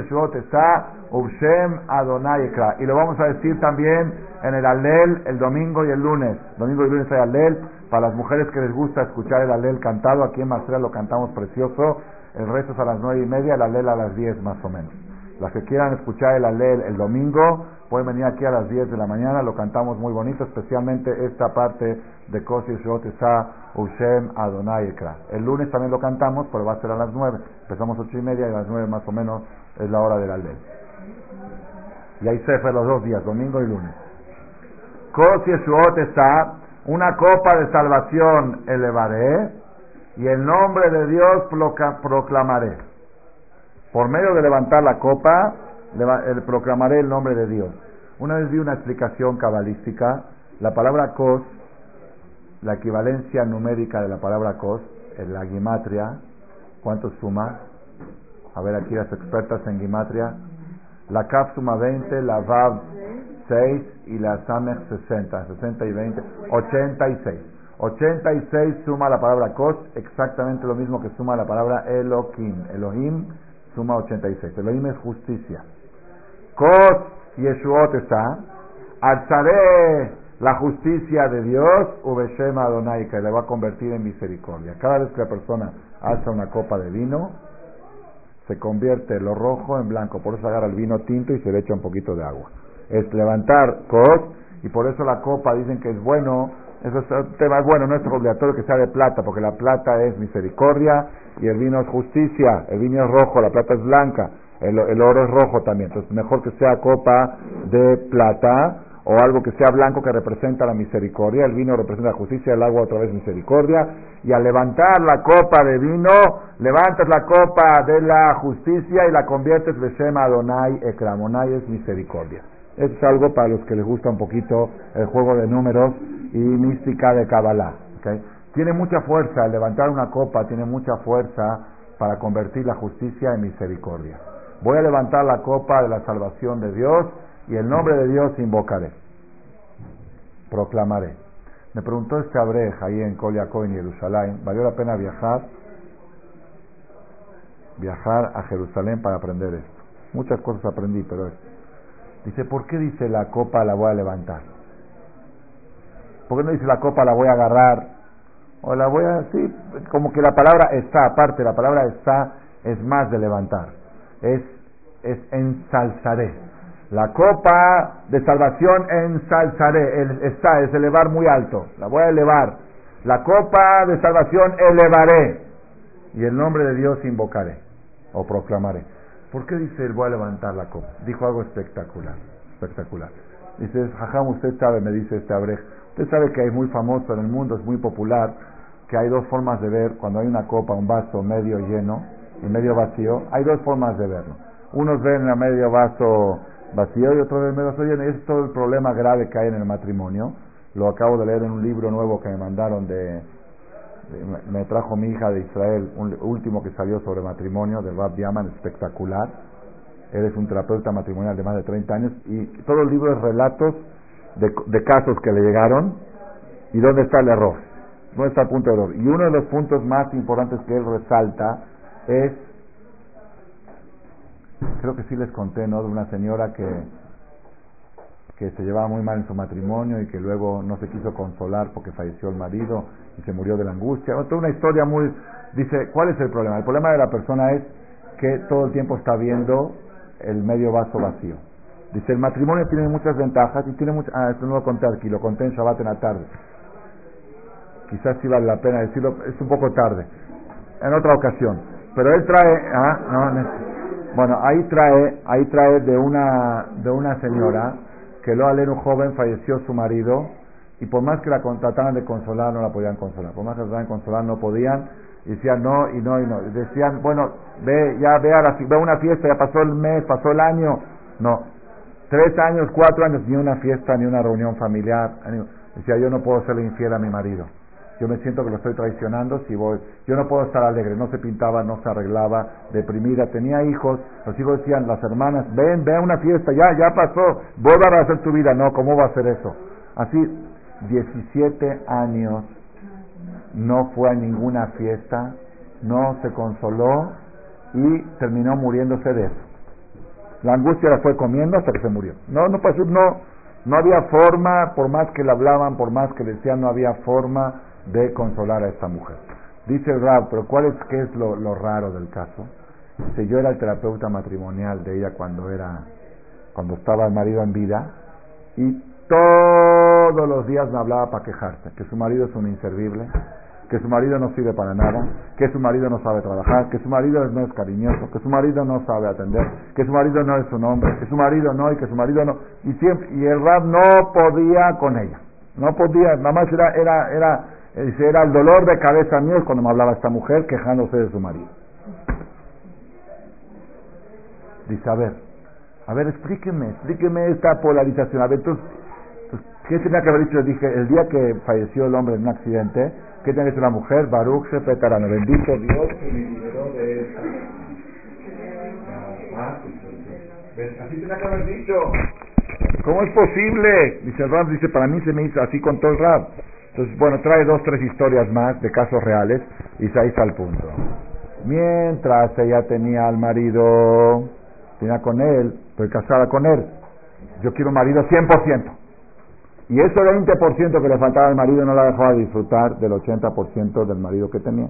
Adonai. Y lo vamos a decir también en el Alel el domingo y el lunes. Domingo y lunes hay Alel. Para las mujeres que les gusta escuchar el Alel cantado, aquí en Mastrera lo cantamos precioso. El resto es a las nueve y media, el Alel a las diez más o menos. Las que quieran escuchar el Alel el domingo, pueden venir aquí a las diez de la mañana, lo cantamos muy bonito, especialmente esta parte de Kosi Shot Ushem Adonai Ekra. El lunes también lo cantamos, pero va a ser a las nueve. Empezamos ocho y media y a las nueve más o menos es la hora del Alel. Y ahí se fue los dos días, domingo y lunes. Kos Yeshuot está, una copa de salvación elevaré y el nombre de Dios proclamaré. Por medio de levantar la copa, proclamaré el nombre de Dios. Una vez vi una explicación cabalística, la palabra kos, la equivalencia numérica de la palabra kos, en la gimatria, ¿cuánto suma? A ver aquí las expertas en gimatria. La kaf suma 20, la vav 6 y la Samech 60, 60 y 20, 86. 86 suma la palabra Kos, exactamente lo mismo que suma la palabra Elohim. Elohim suma 86. Elohim es justicia. Kos Yeshuot está. Alzaré la justicia de Dios, Ubeshema Adonai, que le va a convertir en misericordia. Cada vez que la persona alza una copa de vino, se convierte lo rojo en blanco. Por eso agarra el vino tinto y se le echa un poquito de agua es levantar cos, y por eso la copa dicen que es bueno, eso es un tema bueno, no es obligatorio que sea de plata, porque la plata es misericordia y el vino es justicia, el vino es rojo, la plata es blanca, el, oro es rojo también, entonces mejor que sea copa de plata o algo que sea blanco que representa la misericordia, el vino representa justicia, el agua otra vez misericordia, y al levantar la copa de vino, levantas la copa de la justicia y la conviertes Besema Adonai Ekramonai es misericordia es algo para los que les gusta un poquito el juego de números y mística de Kabbalah. Tiene mucha fuerza, levantar una copa tiene mucha fuerza para convertir la justicia en misericordia. Voy a levantar la copa de la salvación de Dios y el nombre de Dios invocaré. Proclamaré. Me preguntó este abrej ahí en Koliakó, en Jerusalén, ¿valió la pena viajar? Viajar a Jerusalén para aprender esto. Muchas cosas aprendí, pero esto. Dice, ¿por qué dice la copa la voy a levantar? ¿Por qué no dice la copa la voy a agarrar O la voy a, sí, como que la palabra está, aparte, la palabra está es más de levantar. Es, es ensalzaré. La copa de salvación ensalzaré. Está, es elevar muy alto. La voy a elevar. La copa de salvación elevaré. Y el nombre de Dios invocaré o proclamaré. ¿Por qué dice él voy a levantar la copa? Dijo algo espectacular. Espectacular. Dice, jajam, usted sabe, me dice este abrej. Usted sabe que es muy famoso en el mundo, es muy popular, que hay dos formas de ver cuando hay una copa, un vaso medio lleno y medio vacío. Hay dos formas de verlo. Unos ven a medio vaso vacío y otros ven medio vaso lleno. Y es todo el problema grave que hay en el matrimonio. Lo acabo de leer en un libro nuevo que me mandaron de, me trajo mi hija de Israel, un último que salió sobre matrimonio, de Rab Diaman, espectacular. Él es un terapeuta matrimonial de más de 30 años y todo el libro es relatos de, de casos que le llegaron y dónde está el error, dónde está el punto de error. Y uno de los puntos más importantes que él resalta es, creo que sí les conté, ¿no? De una señora que, que se llevaba muy mal en su matrimonio y que luego no se quiso consolar porque falleció el marido y se murió de la angustia. Toda una historia muy... Dice, ¿cuál es el problema? El problema de la persona es que todo el tiempo está viendo el medio vaso vacío. Dice, el matrimonio tiene muchas ventajas y tiene muchas... Ah, esto no lo conté aquí, lo conté en Shabbat en la tarde. Quizás sí vale la pena decirlo, es un poco tarde. En otra ocasión. Pero él trae... Ah, no, bueno, ahí trae, ahí trae de una, de una señora que lo un joven falleció su marido y por más que la contrataran de consolar no la podían consolar. Por más que la trataran de consolar no podían y decían no y no y no. Decían, bueno, ve, ya ve a, la, ve una fiesta, ya pasó el mes, pasó el año. No, tres años, cuatro años, ni una fiesta, ni una reunión familiar. Decía, yo no puedo serle infiel a mi marido. Yo me siento que lo estoy traicionando si voy. Yo no puedo estar alegre, no se pintaba, no se arreglaba, deprimida, tenía hijos. Los hijos decían, las hermanas, ven, ve a una fiesta, ya, ya pasó, vuelva a hacer tu vida. No, ¿cómo va a hacer eso? Así, 17 años no fue a ninguna fiesta, no se consoló y terminó muriéndose de eso. La angustia la fue comiendo hasta que se murió. No, no pasó, no, no había forma, por más que le hablaban, por más que le decían, no había forma de consolar a esta mujer. Dice el Rab, pero ¿cuál es, qué es lo, lo raro del caso? Si yo era el terapeuta matrimonial de ella cuando era, cuando estaba el marido en vida, y todos los días me hablaba para quejarse, que su marido es un inservible, que su marido no sirve para nada, que su marido no sabe trabajar, que su marido no es cariñoso, que su marido no sabe atender, que su marido no es un hombre, que su marido no y que su marido no. Y, siempre, y el rap no podía con ella. No podía, nada más era, era, era, era el dolor de cabeza mío cuando me hablaba esta mujer quejándose de su marido. Dice, a ver, a ver, explíqueme, explíqueme esta polarización. A ver, entonces, ¿qué tenía que haber dicho? Dije, el día que falleció el hombre en un accidente, ¿Qué tiene que decir la mujer? Baruch se petarano. Bendito Dios que me liberó de esta. Así tiene que haber dicho. ¿Cómo es posible? Dice el dice, para mí se me hizo así con todo el Rab. Entonces, bueno, trae dos, tres historias más de casos reales y se ahí está el punto. Mientras ella tenía al marido, tenía con él, estoy casada con él, yo quiero marido 100%. Y ese 20% que le faltaba al marido no la dejaba disfrutar del 80% del marido que tenía.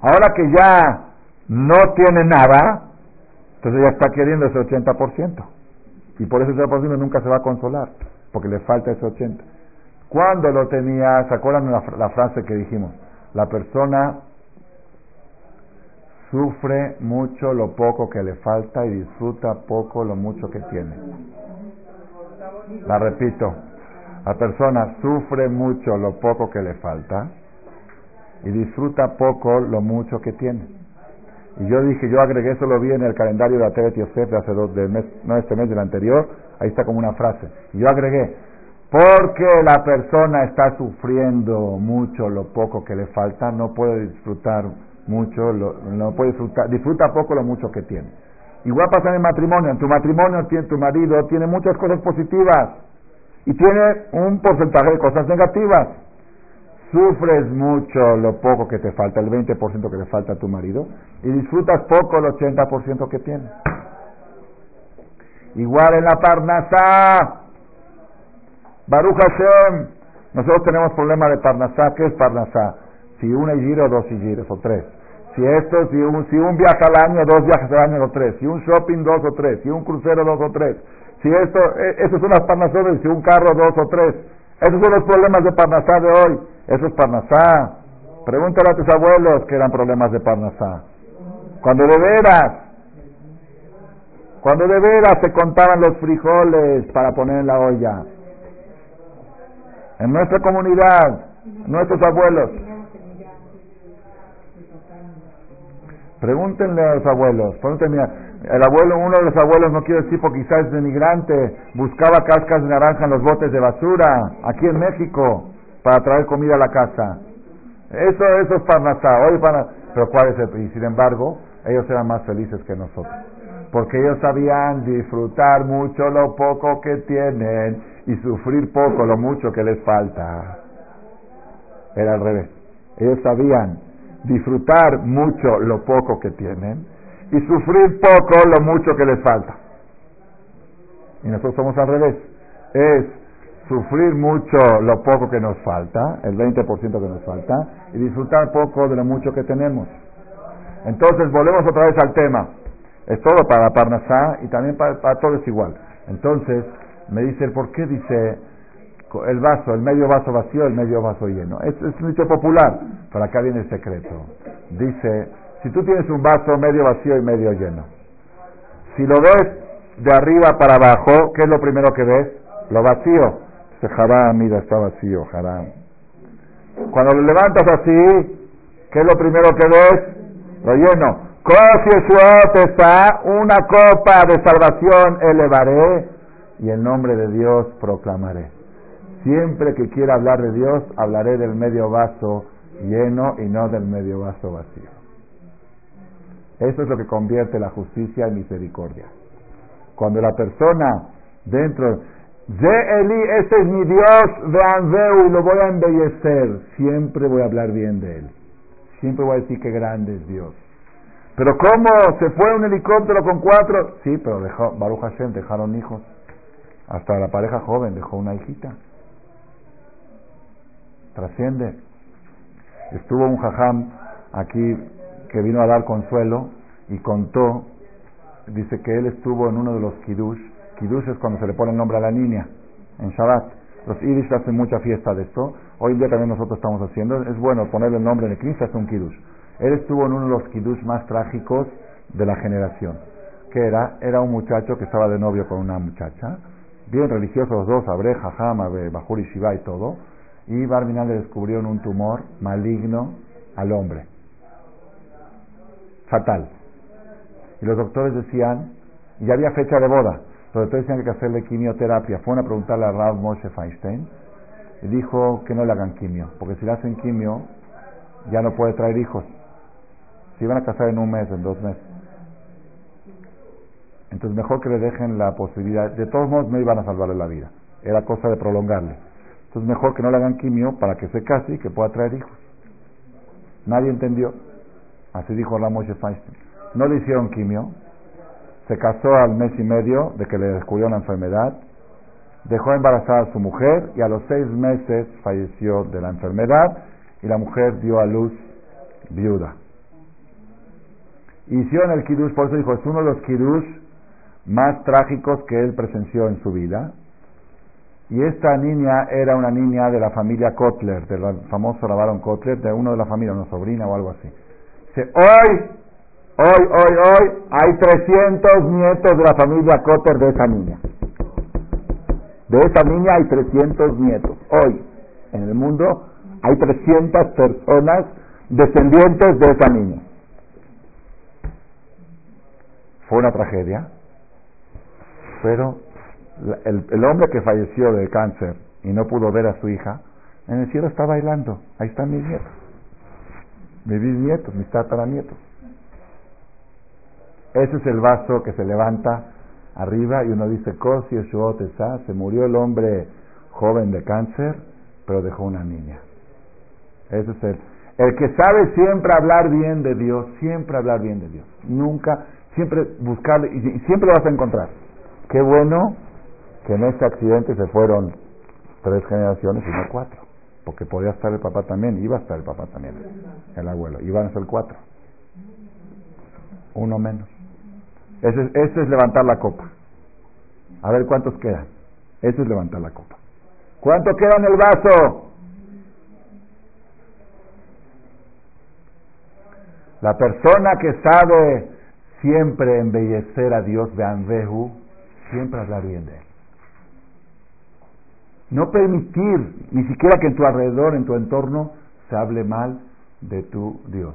Ahora que ya no tiene nada, entonces ya está queriendo ese 80%. Y por ese 80% nunca se va a consolar, porque le falta ese 80%. Cuando lo tenía, ¿se acuerdan la, la frase que dijimos? La persona sufre mucho lo poco que le falta y disfruta poco lo mucho que tiene. La repito, la persona sufre mucho lo poco que le falta y disfruta poco lo mucho que tiene. Y yo dije, yo agregué eso, lo vi en el calendario de la TV de hace dos, de mes, no este mes, del anterior, ahí está como una frase. Y yo agregué, porque la persona está sufriendo mucho lo poco que le falta, no puede disfrutar mucho, no puede disfrutar, disfruta poco lo mucho que tiene. Igual pasa en el matrimonio. En tu matrimonio tiene, tu marido tiene muchas cosas positivas y tiene un porcentaje de cosas negativas. Sufres mucho lo poco que te falta, el 20% que te falta a tu marido, y disfrutas poco el 80% que tiene. Igual en la Parnasá, Baruch Hashem, Nosotros tenemos problema de Parnasá. ¿Qué es Parnasá? Si una giro, dos giros o tres. Si esto, si un, si un viaje al año, dos viajes al año o tres. Si un shopping, dos o tres. Si un crucero, dos o tres. Si esto, eh, esos son las Parnasones. Si un carro, dos o tres. Esos son los problemas de Parnasá de hoy. Eso es Parnasá. Pregúntale a tus abuelos que eran problemas de Parnasá. Cuando de veras, cuando de veras se contaban los frijoles para poner en la olla. En nuestra comunidad, nuestros abuelos. Pregúntenle a los abuelos. Pregúntenle, el abuelo, uno de los abuelos, no quiero decir porque quizás es denigrante, buscaba cascas de naranja en los botes de basura, aquí en México, para traer comida a la casa. Eso, eso es Parnasá. Hoy para, pero cuál es el, y sin embargo, ellos eran más felices que nosotros. Porque ellos sabían disfrutar mucho lo poco que tienen y sufrir poco lo mucho que les falta. Era al revés. Ellos sabían disfrutar mucho lo poco que tienen y sufrir poco lo mucho que les falta. Y nosotros somos al revés. Es sufrir mucho lo poco que nos falta, el 20% que nos falta, y disfrutar poco de lo mucho que tenemos. Entonces volvemos otra vez al tema. Es todo para Parnasá y también para, para todo es igual. Entonces me dice, ¿por qué dice el vaso, el medio vaso vacío, el medio vaso lleno? Es, es un dicho popular, pero acá viene el secreto. Dice, si tú tienes un vaso medio vacío y medio lleno, si lo ves de arriba para abajo, ¿qué es lo primero que ves? Lo vacío. Se haram, mira, está vacío, haram. Cuando lo levantas así, ¿qué es lo primero que ves? lo lleno. está una copa de salvación elevaré y el nombre de Dios proclamaré. Siempre que quiera hablar de Dios, hablaré del medio vaso lleno y no del medio vaso vacío. Eso es lo que convierte la justicia en misericordia. Cuando la persona dentro de Eli, ese es mi Dios, vean, veo y lo voy a embellecer, siempre voy a hablar bien de él. Siempre voy a decir que grande es Dios. Pero ¿cómo? ¿Se fue un helicóptero con cuatro? Sí, pero dejó, Baruch Hashem dejaron hijos. Hasta la pareja joven dejó una hijita. Trasciende. Estuvo un jajam aquí que vino a dar consuelo y contó, dice que él estuvo en uno de los kiddush. Kiddush es cuando se le pone el nombre a la niña, en Shabbat. Los Yiddish hacen mucha fiesta de esto. Hoy en día también nosotros estamos haciendo. Es bueno ponerle el nombre en el Cristo, es un kiddush. Él estuvo en uno de los kiddush más trágicos de la generación. que era? Era un muchacho que estaba de novio con una muchacha. Bien religiosos los dos, Abre, Jajam, Bajur y Shiva y todo. Y Barminal le descubrieron un tumor maligno al hombre. Fatal. Y los doctores decían, y ya había fecha de boda, los doctores decían que hacerle quimioterapia. Fueron a preguntarle a Rav Moshe Feinstein y dijo que no le hagan quimio, porque si le hacen quimio ya no puede traer hijos. Se iban a casar en un mes, en dos meses. Entonces mejor que le dejen la posibilidad, de todos modos no iban a salvarle la vida, era cosa de prolongarle. Entonces mejor que no le hagan quimio para que se case y que pueda traer hijos. Nadie entendió. Así dijo Ramos Feinstein. No le hicieron quimio, se casó al mes y medio de que le descubrió la enfermedad, dejó embarazada a su mujer y a los seis meses falleció de la enfermedad y la mujer dio a luz viuda. Hicieron el kiddush, por eso dijo, es uno de los kiddush más trágicos que él presenció en su vida. Y esta niña era una niña de la familia Kotler, del famoso Rabaron Kotler, de uno de la familia, una sobrina o algo así. Dice, hoy, hoy, hoy, hoy, hay 300 nietos de la familia Kotler de esa niña. De esa niña hay 300 nietos. Hoy, en el mundo, hay 300 personas descendientes de esa niña. Fue una tragedia, pero el, hombre que falleció de cáncer y no pudo ver a su hija, en el cielo está bailando. Ahí están mis nietos, mis bisnietos, mis tataranietos. Ese es el vaso que se levanta arriba y uno dice, se murió el hombre joven de cáncer, pero dejó una niña. Ese es el, el que sabe siempre hablar bien de Dios, siempre hablar bien de Dios. Nunca Siempre buscarle y, siempre lo vas a encontrar. Qué bueno que en este accidente se fueron tres generaciones y no cuatro. Porque podía estar el papá también, iba a estar el papá también, el abuelo. Iban a ser cuatro. Uno menos. Ese, ese es levantar la copa. A ver cuántos quedan. Eso es levantar la copa. ¿Cuánto queda en el vaso? La persona que sabe siempre embellecer a Dios, Behu, siempre hablar bien de él. No permitir ni siquiera que en tu alrededor, en tu entorno, se hable mal de tu Dios.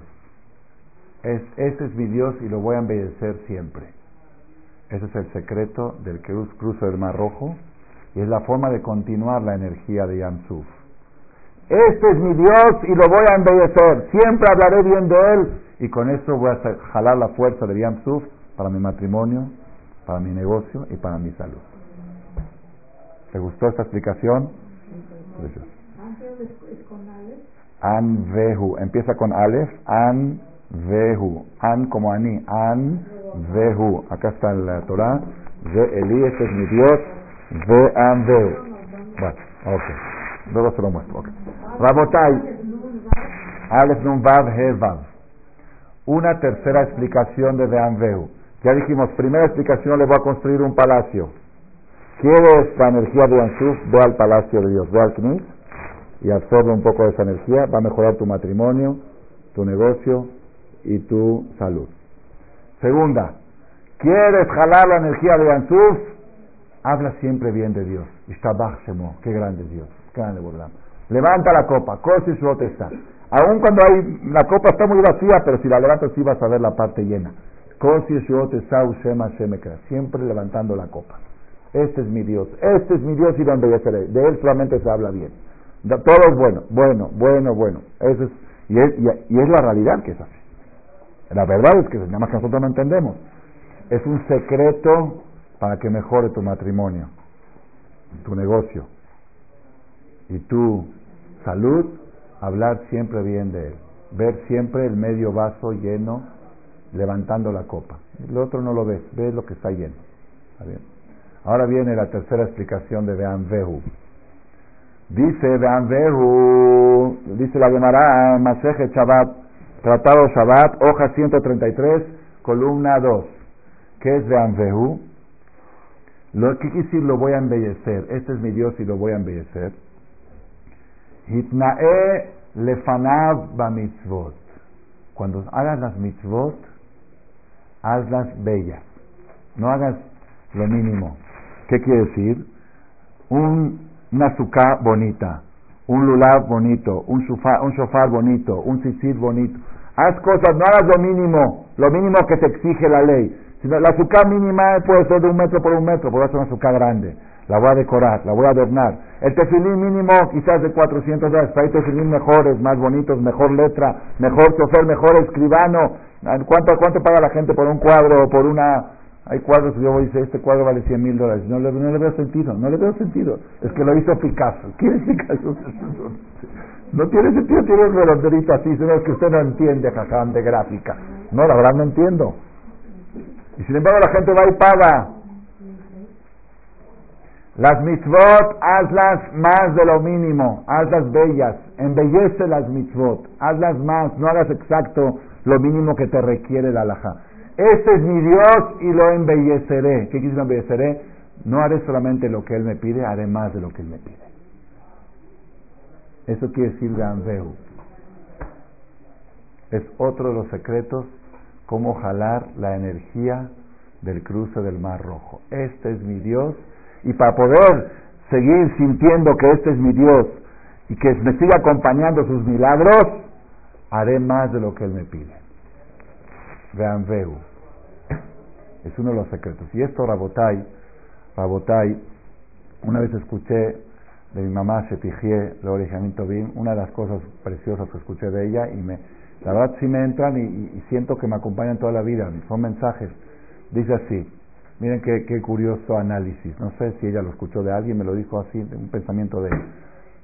Es, ese es mi Dios y lo voy a embellecer siempre. Ese es el secreto del cruz, cruce del Mar Rojo y es la forma de continuar la energía de Yamsuf. Este es mi Dios y lo voy a embellecer. Siempre hablaré bien de él y con eso voy a jalar la fuerza de Yamsuf para mi matrimonio, para mi negocio y para mi salud. ¿Te gustó esta explicación? An Vehu. Empieza con Aleph. An Vehu. An como Ani. An Vehu. Acá está la Torah. Ve Eli, este es mi Dios. Ve An Vehu. Bueno, ok. Luego se lo muestro. Okay. Rabotai. Aleph Nun Vav He Vav. Una tercera explicación de Vean Vehu. Ya dijimos, primera explicación, le voy a construir un palacio. ¿Quieres la energía de Yansuf? Ve al palacio de Dios, ve al Knis y absorbe un poco de esa energía. Va a mejorar tu matrimonio, tu negocio y tu salud. Segunda, ¿quieres jalar la energía de Yansuf? Habla siempre bien de Dios. Qué grande Dios, qué grande Levanta la copa, y su. Aún cuando hay, la copa está muy vacía, pero si la levantas sí vas a ver la parte llena. Siempre levantando la copa. Este es mi Dios, este es mi Dios y lo embelleceré. De él solamente se habla bien. Todo es bueno, bueno, bueno, bueno. Eso es, y, es, y, es la realidad que es así. La verdad es que nada más que nosotros no entendemos. Es un secreto para que mejore tu matrimonio, tu negocio y tu salud, hablar siempre bien de él. Ver siempre el medio vaso lleno, levantando la copa. El otro no lo ves, ves lo que está lleno. Ahora viene la tercera explicación de Bean Vehu. Dice Bean Vehu, dice la Gemara, Maseje Shabbat, Tratado Shabbat, hoja 133, columna 2. ¿Qué es Bean Vehu? Lo que decir lo voy a embellecer. Este es mi Dios y lo voy a embellecer. Hitnae lefanav ba mitzvot. Cuando hagas las mitzvot, hazlas bellas. No hagas lo mínimo. ¿Qué quiere decir? Un, una bonita, un lulav bonito, un shofar, un bonito, un sisid bonito. Haz cosas, no hagas lo mínimo, lo mínimo que te exige la ley. Sino la azúcar mínima puede ser de un metro por un metro, puede ser una azúcar grande. La voy a decorar, la voy a adornar. El tefilín mínimo quizás de 400 dólares, hay tefilín mejores, más bonitos, mejor letra, mejor chofer, mejor escribano. ¿Cuánto, ¿Cuánto paga la gente por un cuadro o por una hay cuadros que yo voy a decir, este cuadro vale 100 mil dólares. No le, veo sentido, no le veo sentido. Es que lo hizo Picasso. <laughs> ¿Quién es Picasso? No tiene sentido, tiene un redonderito así, sino es que usted no entiende, jajam, de gráfica. No, la verdad no entiendo. Y sin embargo la gente va y paga. Las mitzvot, hazlas más de lo mínimo, hazlas bellas, embellece las mitzvot, hazlas más, no hagas exacto lo mínimo que te requiere la alhaja. Este es mi Dios y lo embelleceré. ¿Qué decir embelleceré? No haré solamente lo que Él me pide, haré más de lo que Él me pide. Eso quiere decir Ganveu. Es otro de los secretos, cómo jalar la energía del cruce del Mar Rojo. Este es mi Dios y para poder seguir sintiendo que este es mi Dios y que me siga acompañando sus milagros, haré más de lo que Él me pide. Vean Veu. Es uno de los secretos. Y esto Rabotai, Rabotai, una vez escuché de mi mamá Shetigie, originamiento Tobin, una de las cosas preciosas que escuché de ella y me, la verdad sí me entran y, siento que me acompañan toda la vida, son mensajes. Dice así, miren qué, qué, curioso análisis, no sé si ella lo escuchó de alguien, me lo dijo así, un pensamiento de ella.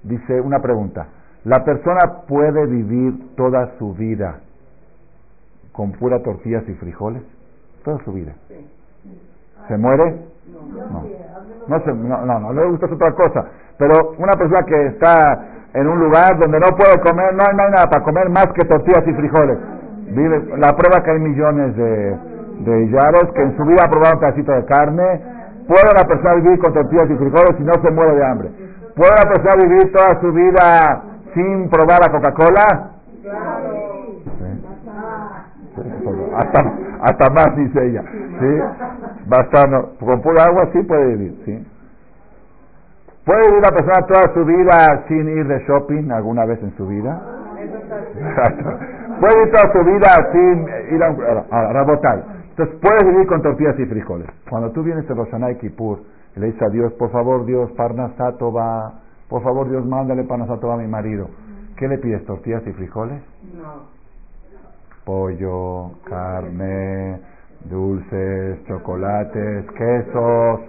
Dice una pregunta, ¿la persona puede vivir toda su vida con pura tortillas y frijoles? Toda su vida. ¿Se muere? No. No, se, no, no, no, le gusta otra cosa. Pero una persona que está en un lugar donde no puede comer, no hay, nada para comer más que tortillas y frijoles. Vive, la prueba que hay millones de, de illaros que en su vida ha probado un pedacito de carne. ¿Puede una persona vivir con tortillas y frijoles si no se muere de hambre? ¿Puede una persona vivir toda su vida sin probar la Coca-Cola? Hasta, hasta más dice ella. ¿sí? Bastante, con pura agua sí puede vivir. ¿sí? ¿Puede vivir una persona toda su vida sin ir de shopping alguna vez en su vida? Puede vivir toda su vida sin ir a, a, Entonces, puedes vivir con tortillas y frijoles. Cuando tú vienes a Roshanay Kippur y le dices a Dios, por favor, Dios, Parnasato va, por favor, Dios, mándale Parnasato a mi marido. ¿Qué le pides, tortillas y frijoles? No. Pollo, carne, dulces, chocolates, quesos,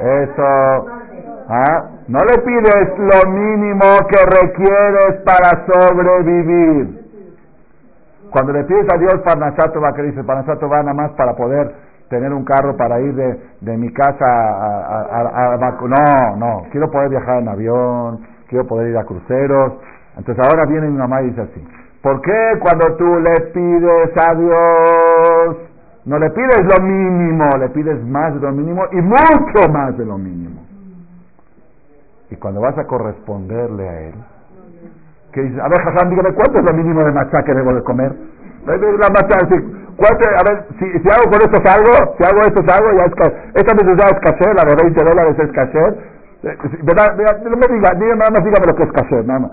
eso. ¿Ah? No le pides lo mínimo que requieres para sobrevivir. Cuando le pides a Dios Parnasato va, que dice Parnasato va nada más para poder tener un carro para ir de, de mi casa a, a, No, no, quiero poder viajar en avión, quiero poder ir a cruceros. Entonces ahora viene mi mamá y dice así, ¿por qué cuando tú le pides a Dios no le pides lo mínimo, le pides más de lo mínimo y mucho más de lo mínimo. Y cuando vas a corresponderle a él, que dices, a ver, Hassan, dígame, ¿cuánto es lo mínimo de matcha que debo de comer? La matcha, a ver, si, hago con esto salgo, si hago esto salgo, ya es esta necesidad es caché, la de 20 dólares es caché. Eh, no me diga, nada más dígame lo que es caché, nada más.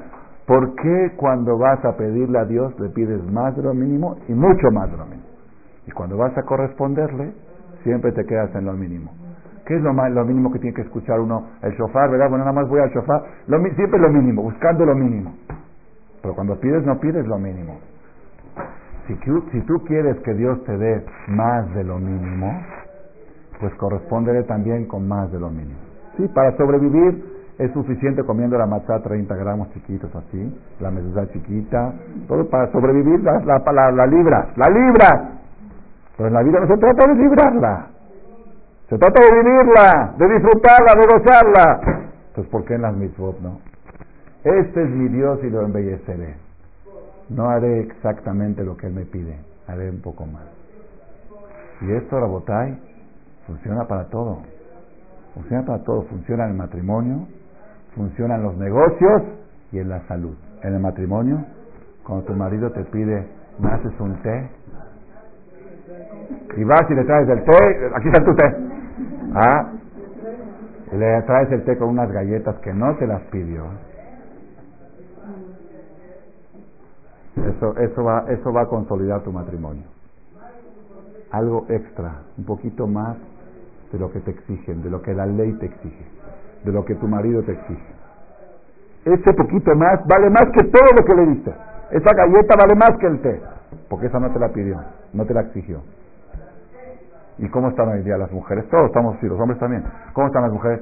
¿Por qué cuando vas a pedirle a Dios le pides más de lo mínimo y mucho más de lo mínimo? Y cuando vas a corresponderle, siempre te quedas en lo mínimo. ¿Qué es lo, lo mínimo que tiene que escuchar uno? El shofar, ¿verdad? Bueno, nada más voy al shofar. Lo, siempre lo mínimo, buscando lo mínimo. Pero cuando pides, no pides lo mínimo. Si, tú quieres que Dios te dé más de lo mínimo, pues correspóndele también con más de lo mínimo. Sí, para sobrevivir es suficiente comiendo la matzá 30 gramos chiquitos así, la mezuzá chiquita, todo para sobrevivir la, la, la libra, la libra. Pero en la vida no se trata de librarla. Se trata de vivirla, de disfrutarla, de gozarla. Entonces, ¿por qué en las mitzvot no? Este es mi Dios y lo embelleceré. No haré exactamente lo que Él me pide, haré un poco más. Y esto, Rabotai, funciona para todo. Funciona para todo. Funciona en el matrimonio, funciona en los negocios y en la salud. En el matrimonio, cuando tu marido te pide, ¿me haces un té? y vas y le traes el té, aquí está tu té. Ah, le traes el té con unas galletas que no te las pidió. Eso, eso, va, eso va a consolidar tu matrimonio. Algo extra, un poquito más de lo que te exigen, de lo que la ley te exige, de lo que tu marido te exige. Ese poquito más vale más que todo lo que le diste. Esa galleta vale más que el té, porque esa no te la pidió, no te la exigió. ¿Y cómo están hoy día las mujeres? Todos estamos así, los hombres también. ¿Cómo están las mujeres?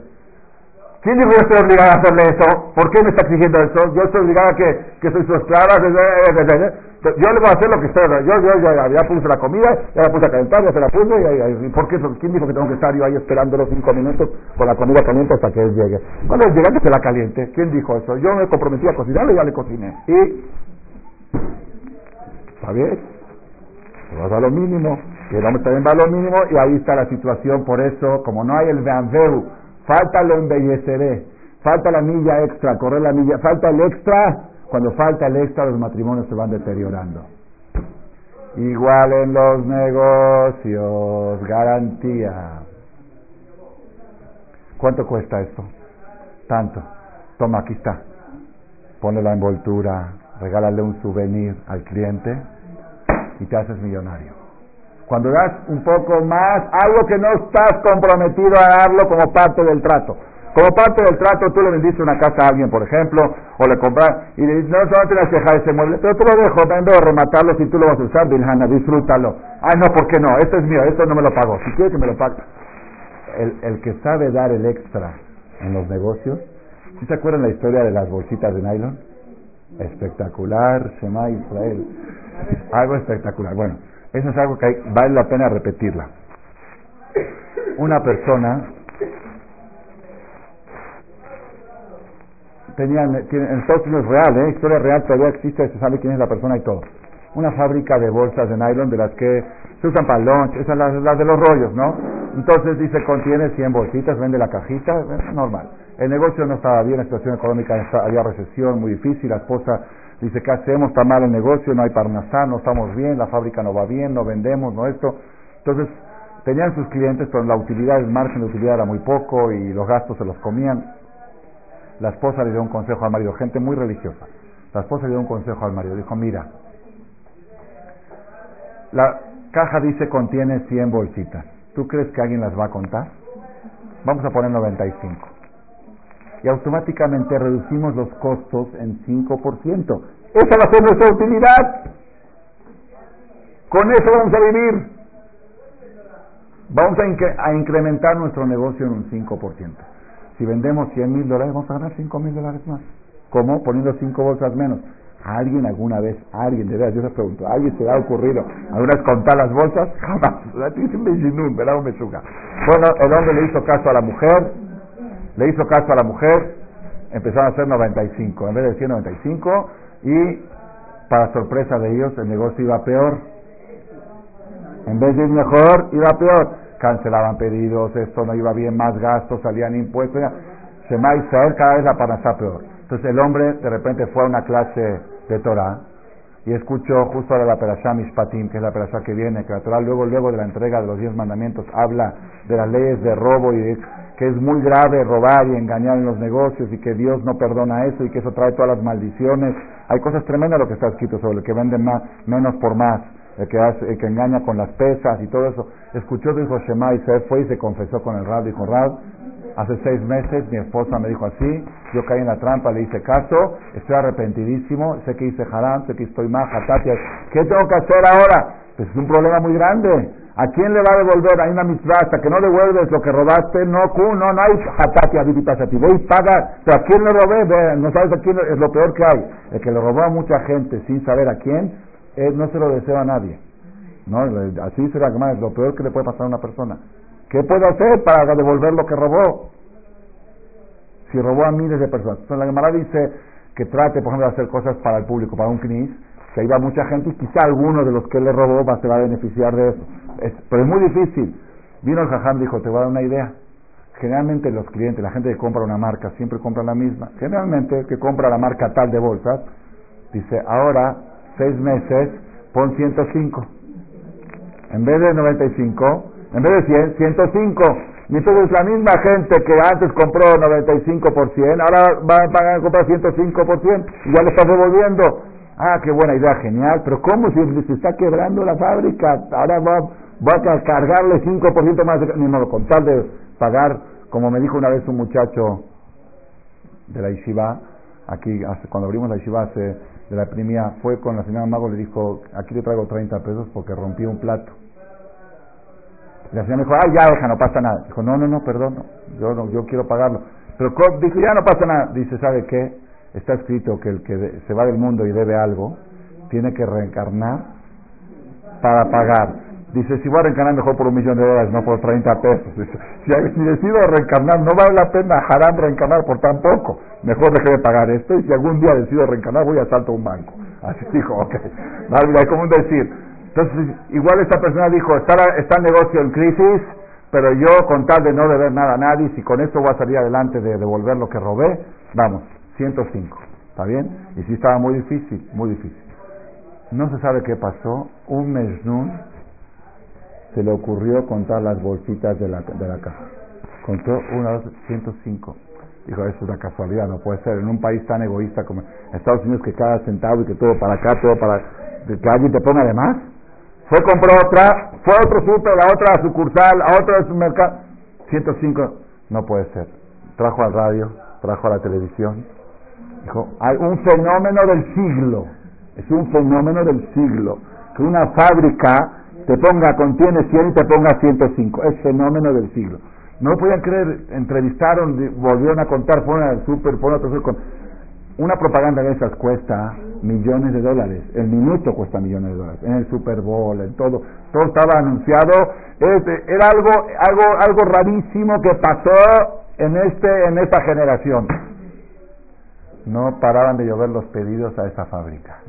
¿Quién dijo yo estoy obligada a hacerle eso? ¿Por qué me está exigiendo eso? Yo estoy obligada a que, que soy su esclava. Yo le voy a hacer lo que estoy. Yo, yo, ya, ya, puse la comida, ya la puse a calentar, ya se la puse. Y, ¿por qué? ¿Quién dijo que tengo que estar yo ahí esperando los cinco minutos con la comida caliente hasta que él llegue? Cuando él llegue, que se la caliente. ¿Quién dijo eso? Yo me comprometí a cocinarle y ya le cociné. Y. ¿Está bien? Vas a lo mínimo. Y el hombre también va a lo mínimo y ahí está la situación. Por eso, como no hay el Beanveu, falta lo embelleceré. Falta la milla extra, correr la milla. Falta el extra. Cuando falta el extra, los matrimonios se van deteriorando. Igual en los negocios, garantía. ¿Cuánto cuesta esto? Tanto. Toma, aquí está. Ponle la envoltura, regálale un souvenir al cliente y te haces millonario. Cuando das un poco más, algo que no estás comprometido a darlo como parte del trato. Como parte del trato, tú le vendiste una casa a alguien, por ejemplo, o le compras y le dices, no, solamente le dejar ese mueble, pero tú lo dejo, en vez de rematarlo, si tú lo vas a usar, Dilhana, disfrútalo. Ay, no, ¿por qué no? Esto es mío, esto no me lo pago. Si quieres que me lo pague. El, el que sabe dar el extra en los negocios, ¿sí se acuerdan la historia de las bolsitas de nylon? Espectacular, Shema Israel. Algo espectacular. Bueno, eso es algo que vale la pena repetirla. una persona tenían, en Estados Unidos real, ¿eh? historia real, todavía existe, se sabe quién es la persona y todo. Una fábrica de bolsas de nylon de las que se usan para lunch, esas las, las de los rollos, ¿no? Entonces dice, contiene 100 bolsitas, vende la cajita, normal. El negocio no estaba bien, la situación económica había recesión muy difícil, la esposa dice, ¿qué hacemos? Está mal el negocio, no hay parnasá, no estamos bien, la fábrica no va bien, no vendemos, no esto. Entonces, tenían sus clientes, pero la utilidad, el margen de utilidad era muy poco y los gastos se los comían. La esposa le dio un consejo al marido, gente muy religiosa. La esposa le dio un consejo al marido, dijo, mira, la caja dice contiene 100 bolsitas. ¿Tú crees que alguien las va a contar? Vamos a poner 95. Y automáticamente reducimos los costos en 5%. Esa va a ser nuestra utilidad. Con eso vamos a vivir. Vamos a, a incrementar nuestro negocio en un 5%. Si vendemos 100 mil dólares, vamos a ganar 5 mil dólares más. ¿Cómo? Poniendo 5 bolsas menos. ¿A alguien alguna vez, alguien, de verdad, yo les pregunto, ¿a alguien se le ha ocurrido alguna vez contar las bolsas? Jamás. Bueno, el hombre le hizo caso a la mujer, le hizo caso a la mujer, empezaron a hacer 95, en vez de 195, y para sorpresa de ellos, el negocio iba peor. En vez de ir mejor, iba peor cancelaban pedidos, esto no iba bien, más gastos, salían impuestos. Se Israel cada vez la panazá peor. Entonces el hombre de repente fue a una clase de Torah y escuchó justo ahora la Perashá Mishpatim, que es la Perashá que viene, que la Torah luego, luego de la entrega de los diez mandamientos habla de las leyes de robo y que es muy grave robar y engañar en los negocios y que Dios no perdona eso y que eso trae todas las maldiciones. Hay cosas tremendas lo que está escrito sobre el que venden más, menos por más el que, hace, que engaña con las pesas y todo eso. Escuchó, dijo Shema y se fue y se confesó con el Rab. Dijo, Rab, hace seis meses mi esposa me dijo así, yo caí en la trampa, le hice caso, estoy arrepentidísimo, sé que hice haram, sé que estoy mal, tatia. ¿Qué tengo que hacer ahora? Pues es un problema muy grande. ¿A quién le va a devolver? Hay una mitzvah, hasta que no devuelves lo que robaste, no, no, no hay hatati ti Voy y paga, pero ¿a quién le robé? no sabes a quién, es lo peor que hay. El que le robó a mucha gente sin saber a quién, no se lo deseo a nadie. ¿no? Así será es lo peor que le puede pasar a una persona. ¿Qué puede hacer para devolver lo que robó? Si robó a miles de personas. Entonces la Gemara dice que trate, por ejemplo, de hacer cosas para el público, para un knis, que ahí va mucha gente y quizá alguno de los que le robó va, se va a beneficiar de eso. pero es muy difícil. Vino el jajam dijo, te voy a dar una idea. Generalmente los clientes, la gente que compra una marca, siempre compra la misma. Generalmente el que compra la marca tal de bolsas, dice, ahora seis meses, pon 105. En vez de 95, en vez de 100, 105. Y entonces la misma gente que antes compró 95 por 100, ahora va a pagar comprar 105 por 100 y ya le está devolviendo. Ah, qué buena idea, genial. Pero ¿cómo si se está quebrando la fábrica? Ahora va, va a cargarle 5% más de... Ni modo, con tal de pagar, como me dijo una vez un muchacho de la Ishiva, aquí cuando abrimos la Ishiva hace de la primía fue con la señora Mago, le dijo, aquí le traigo 30 pesos porque rompí un plato. Y la señora me dijo, ay, ya, deja, no pasa nada. Dijo, no, no, no, perdón, yo, no, yo quiero pagarlo. Pero dijo, ya no pasa nada. Dice, ¿sabe qué? Está escrito que el que se va del mundo y debe algo, tiene que reencarnar para pagar. Dice, si voy a reencarnar mejor por un millón de dólares, no por 30 pesos. Dice, <laughs> si, decido reencarnar, no vale la pena haram reencarnar por tan poco. Mejor deje de pagar esto y si algún día decido reencarnar, voy a salto a un banco. Así <laughs> dijo, ok. Vale, como un decir. Entonces, igual esta persona dijo, está, está el negocio en crisis, pero yo con tal de no deber nada a nadie, si con esto voy a salir adelante de devolver lo que robé, vamos, 105. ¿Está bien? Y sí estaba muy difícil, muy difícil. No se sabe qué pasó. Un mesnun se le ocurrió contar las bolsitas de la, de la caja. Contó una, dos, 105. Dijo, eso es una casualidad, no puede ser. En un país tan egoísta como Estados Unidos, que cada centavo y que todo para acá, todo para... que alguien te ponga de más. Fue, compró otra, fue a otro súper, a otra sucursal, a otro supermercado. 105, no puede ser. Trajo al radio, trajo a la televisión. Dijo, hay un fenómeno del siglo. Es un fenómeno del siglo. Que una fábrica te ponga, contiene 100 y te ponga 105. Es fenómeno del siglo. No podían creer, entrevistaron, volvieron a contar, fueron al súper, fueron a otro Una propaganda de esas cuesta millones de dólares. El minuto cuesta millones de dólares. En el Super Bowl, en todo. Todo estaba anunciado. era algo, algo, algo rarísimo que pasó en, este, en esta generación. No paraban de llover los pedidos a esa fábrica.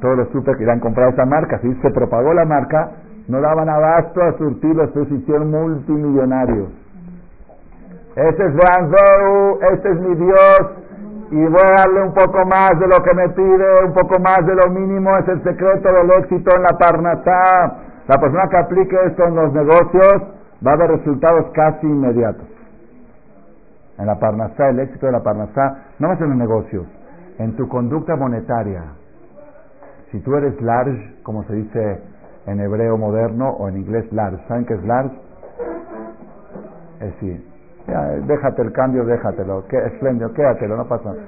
Todos los super querían comprar esa marca. Si se propagó la marca, no daban abasto a surtirlos, se hicieron multimillonarios. Ese es Ranzou, este es mi Dios, y voy a darle un poco más de lo que me pide, un poco más de lo mínimo, es el secreto del éxito en la parnasá. La persona que aplique esto en los negocios va a ver resultados casi inmediatos. En la parnasá, el éxito de la parnasá, no más en los negocios, en tu conducta monetaria. Si tú eres large, como se dice en hebreo moderno o en inglés large, ¿saben qué es large? Es decir, déjate el cambio, déjatelo, que espléndido, quédatelo, no pasa nada.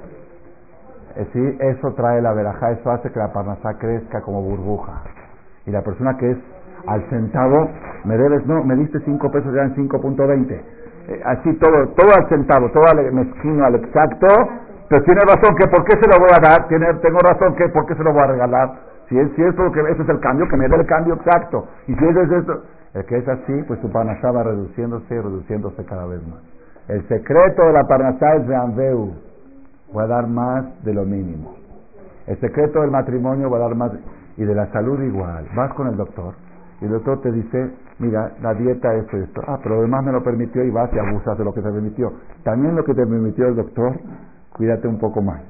Eh, sí, eso trae la veraja, eso hace que la parnasá crezca como burbuja. Y la persona que es al centavo, me debes, no, me diste cinco pesos, ya en 5.20. Eh, así todo, todo al centavo, todo al mezquino, al exacto, pero tiene razón que por qué se lo voy a dar, tiene, tengo razón que por qué se lo voy a regalar. Si es cierto que ese es el cambio, que me dé el cambio exacto. Y si es esto, el que es así, pues su parnasá va reduciéndose y reduciéndose cada vez más. El secreto de la parnasá es Andeu. Voy a dar más de lo mínimo. El secreto del matrimonio va a dar más. Y de la salud igual. Vas con el doctor y el doctor te dice, mira, la dieta es esto. Ah, pero además me lo permitió y vas y abusas de lo que te permitió. También lo que te permitió el doctor, cuídate un poco más.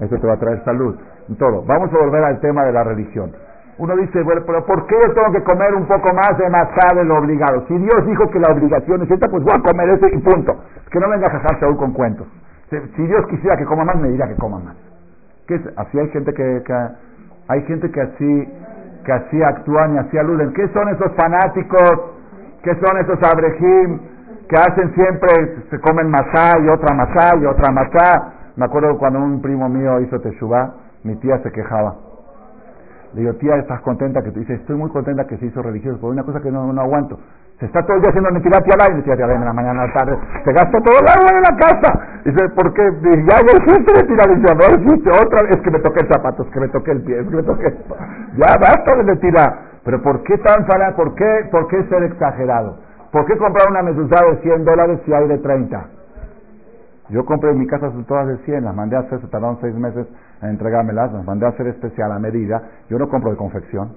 Eso te va a traer salud. Todo. Vamos a volver al tema de la religión. Uno dice, bueno, pero ¿por qué yo tengo que comer un poco más de masá de lo obligado? Si Dios dijo que la obligación es esta, pues voy a comer eso y punto. Que no venga a jajar Saúl con cuentos. Si Dios quisiera que coma más, me diría que coma más. ¿Qué es? Así hay gente que, hay gente que así que así actúan y así aluden. ¿Qué son esos fanáticos? ¿Qué son esos abrejim que hacen siempre, se comen masá y otra masá y otra masá? Me acuerdo cuando un primo mío hizo teshuvah, mi tía se quejaba le digo, tía, ¿estás contenta? Que te dice, estoy muy contenta que se hizo religioso, por una cosa que no, no aguanto. Se está todo el día haciendo mentira al aire, mentira en la mañana, a la tarde, se gasta todo el agua en la casa. Dice, ¿por qué? Dice, ya, ya hiciste mentira, no hiciste otra vez, que me toqué el zapato, es que me toqué el pie, es que me toqué Ya basta de mentira. Pero ¿por qué tan falaz? ¿Por qué, ¿Por qué ser exagerado? ¿Por qué comprar una mesuzada de 100 dólares si hay de 30? Yo compré en mi casa todas de 100, las mandé a hacer, se tardaron 6 meses en entregármelas, las mandé a hacer especial a medida. Yo no compro de confección,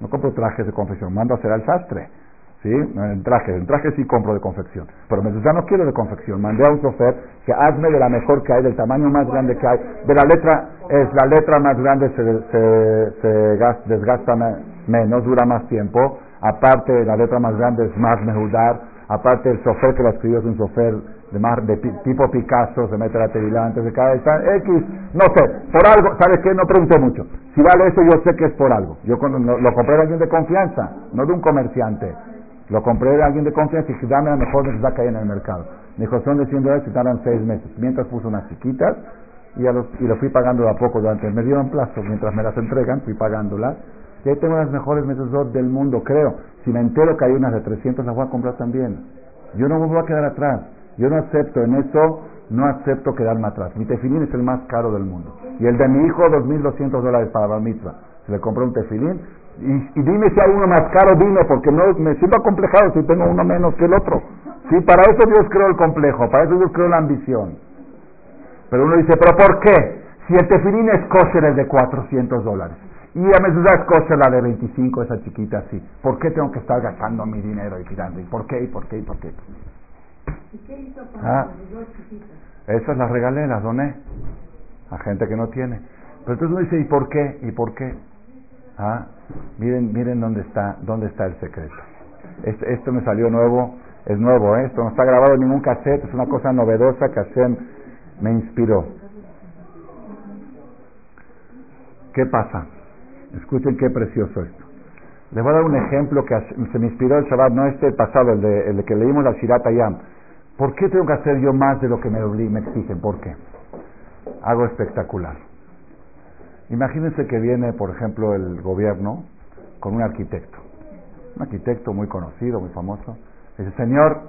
no compro trajes de confección, mando a hacer al sastre. ¿Sí? En traje, en traje sí compro de confección. Pero me ya no quiero de confección. Mandé a un chofer que hazme de la mejor que hay, del tamaño más grande que hay. De la letra, es la letra más grande, se, se, desgasta menos, dura más tiempo. Aparte, la letra más grande es más mejudar. Aparte, el chofer que la escribió es un chofer de, mar, de tipo Picasso, se mete la tevilá antes de cada X, no sé, por algo, ¿sabes qué? No pregunté mucho. Si vale eso, yo sé que es por algo. Yo lo, compré de alguien de confianza, no de un comerciante. Lo compré de alguien de confianza y dame la mejor necesidad que hay en el mercado. Me dijo, son de 100 dólares y tardan 6 meses. Mientras puso unas chiquitas y, a los, y lo fui pagando de a poco durante, me dieron plazo, mientras me las entregan, fui pagándolas. Y ahí tengo las mejores mesas del mundo, creo. Si me entero que hay unas de 300, las voy a comprar también. Yo no me voy a quedar atrás. Yo no acepto en eso, no acepto quedarme atrás. Mi tefilín es el más caro del mundo. Y el de mi hijo, 2.200 dólares para la mitzvah. Se le compró un tefilín. Y, dime si hay uno más caro, dime, porque no me siento acomplejado si tengo uno menos que el otro. Sí, para eso Dios creó el complejo, para eso Dios creó la ambición. Pero uno dice, ¿pero por qué? Si el tefilín es kosher el de 400 dólares y a es kosher la de 25, esa chiquita así, ¿por qué tengo que estar gastando mi dinero y tirando? ¿Y por qué? ¿Y por qué? ¿Y por qué? ¿Y qué hizo ah, Esas las regalé, las doné a gente que no tiene. Pero entonces uno dice, ¿y por qué? ¿Y por qué? Ah, miren, miren dónde está, dónde está el secreto. Este, esto me salió nuevo, es nuevo, ¿eh? esto no está grabado en ningún cassette, es una cosa novedosa que Hashem me inspiró. ¿Qué pasa? Escuchen qué precioso esto. Les voy a dar un ejemplo que se me inspiró el Shabbat, no este pasado, el de, el que leímos la Shirat Ayam. ¿Por qué tengo que hacer yo más de lo que me, me exigen? ¿Por qué? Algo espectacular. Imagínense que viene, por ejemplo, el gobierno con un arquitecto. Un arquitecto muy conocido, muy famoso. Dice, señor,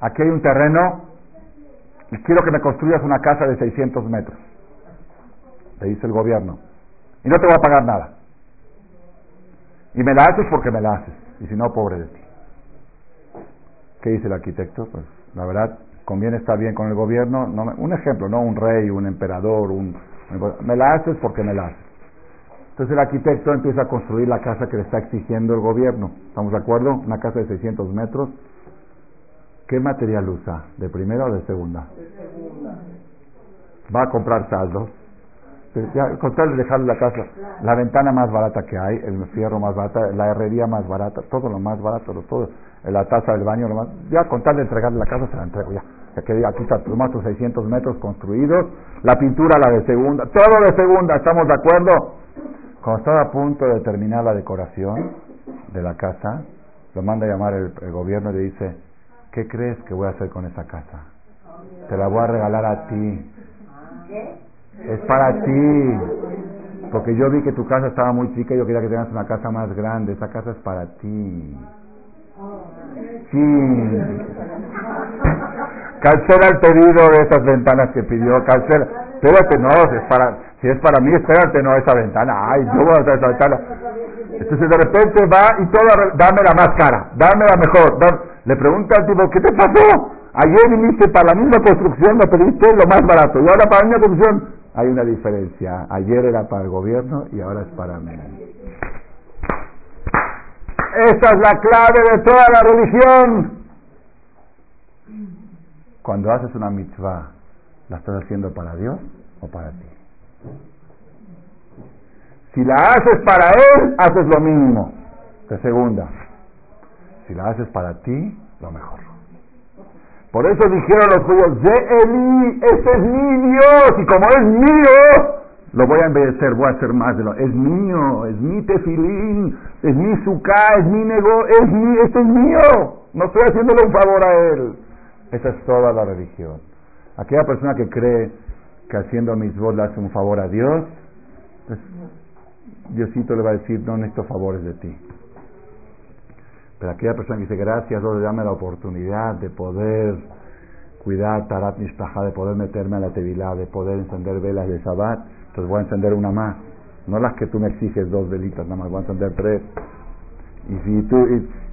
aquí hay un terreno y quiero que me construyas una casa de 600 metros. te dice el gobierno, y no te voy a pagar nada. Y me la haces porque me la haces, y si no, pobre de ti. ¿Qué dice el arquitecto? Pues la verdad, conviene estar bien con el gobierno. No, un ejemplo, no un rey, un emperador, un, me la haces porque me la haces. Entonces el arquitecto empieza a construir la casa que le está exigiendo el gobierno. ¿Estamos de acuerdo? Una casa de 600 metros. ¿Qué material usa? ¿De primera o de segunda? De segunda. Va a comprar saldos. Ya, con tal de dejarle la casa, la ventana más barata que hay, el fierro más barato, la herrería más barata, todo lo más barato, todo, la taza del baño, lo más, ya con tal de entregarle la casa se la entrego ya. Ya que aquí está, más tus 600 metros construidos, la pintura la de segunda, todo de segunda, ¿estamos de acuerdo? Cuando estaba a punto de terminar la decoración de la casa, lo manda a llamar el, gobierno y le dice, ¿qué crees que voy a hacer con esa casa? Te la voy a regalar a ti. Es para ti. Porque yo vi que tu casa estaba muy chica y yo quería que tengas una casa más grande. Esa casa es para ti. Sí. Cancela el pedido de esas ventanas que pidió. Cancela. Espérate, no, es para, si es para mí, espérate, no, esa ventana. Ay, yo voy a hacer esa ventana. Entonces de repente va y toda, dame la más cara, dame la mejor. Le pregunta al tipo, ¿qué te pasó? Ayer viniste para la misma construcción, me pediste lo más barato. Y ahora para la misma construcción, hay una diferencia. Ayer era para el gobierno y ahora es para mí. Esa es la clave de toda la religión. Cuando haces una mitzvah, ¿la estás haciendo para Dios o para ti? Si la haces para Él, haces lo mínimo. De segunda. Si la haces para ti, lo mejor. Por eso dijeron los judíos, de Eli, ese es mi Dios, y como es mío, lo voy a embellecer, voy a hacer más de lo. Es mío, es mi tefilín, es mi suká, es mi negocio, es mi, este es mío. No estoy haciéndole un favor a él. Esa es toda la religión. Aquella persona que cree que haciendo mis voz le hace un favor a Dios, pues Diosito le va a decir, no necesito favores de ti. Pero aquella persona que dice, gracias Dios, dame la oportunidad de poder cuidar Tarat Mishpaha, de poder meterme a la Tevilá, de poder encender velas de Shabbat, entonces voy a encender una más. No las que tú me exiges dos velitas, nada más, voy a encender tres. Y si tú,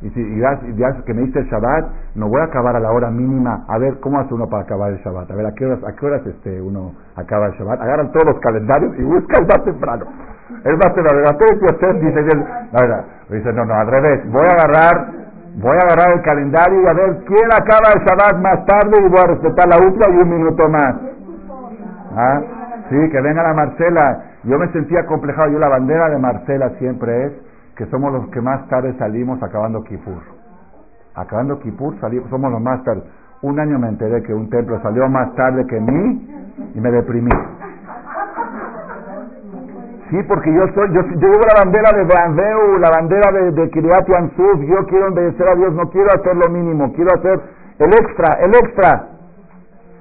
y, si ya, que me diste el Shabbat, no voy a acabar a la hora mínima. A ver, ¿cómo hace uno para acabar el Shabbat? A ver, ¿a qué horas, a qué horas este, uno acaba el Shabbat? Agarran todos los calendarios y busca el más temprano. El más temprano. La usted dice, la verdad, dice, no, no, al revés. Voy a agarrar, voy a agarrar el calendario y a ver quién acaba el Shabbat más tarde y voy a respetar la última y un minuto más. ¿Ah? Sí, que venga la Marcela. Yo me sentía complejado. Yo la bandera de Marcela siempre es que somos los que más tarde salimos acabando Kipur. Acabando Kipur salimos, somos los más tarde. Un año me enteré que un templo salió más tarde que mí y me deprimí. Sí, porque yo soy, yo, llevo la bandera de Beanveu, la bandera de, de Kiryat yo quiero obedecer a Dios, no quiero hacer lo mínimo, quiero hacer el extra, el extra.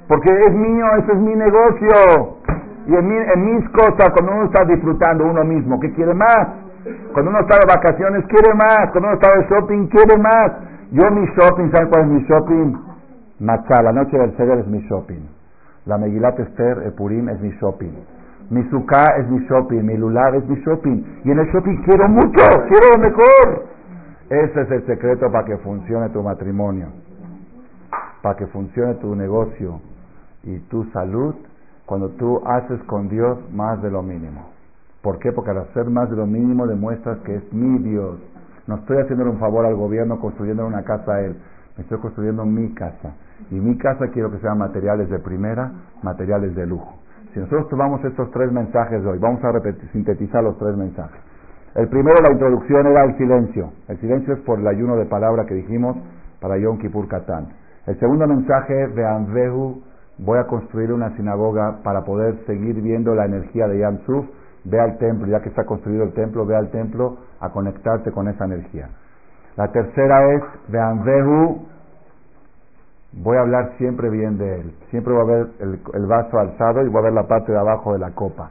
Porque es mío, ese es mi negocio. Y en, en mis cosas, cuando uno está disfrutando uno mismo, ¿qué quiere más? Cuando uno está de vacaciones, quiere más. Cuando uno está de shopping, quiere más. Yo mi shopping, ¿saben cuál es mi shopping? Matzah, la noche del Seder es mi shopping. La Megilat Esther, el Purim es mi shopping. Mi Sukkah es mi shopping. Mi Lulav es mi shopping. Y en el shopping quiero mucho, quiero lo mejor. Ese es el secreto para que funcione tu matrimonio. Para que funcione tu negocio y tu salud cuando tú haces con Dios más de lo mínimo. ¿Por qué? Porque al hacer más de lo mínimo demuestras que es mi Dios. No estoy haciéndole un favor al gobierno construyendo una casa a él. Me estoy construyendo mi casa. Y mi casa quiero que sean materiales de primera, materiales de lujo. Si nosotros tomamos estos tres mensajes de hoy, vamos a sintetizar los tres mensajes. El primero, la introducción, era el silencio. El silencio es por el ayuno de palabra que dijimos para Yom Kippur Katán. El segundo mensaje, Veanvehu, voy a construir una sinagoga para poder seguir viendo la energía de Yam Suf ve al templo, ya que está construido el templo, ve al templo a conectarte con esa energía. La tercera es, vean Vehu, voy a hablar siempre bien de él. Siempre voy a ver el, vaso alzado y voy a ver la parte de abajo de la copa.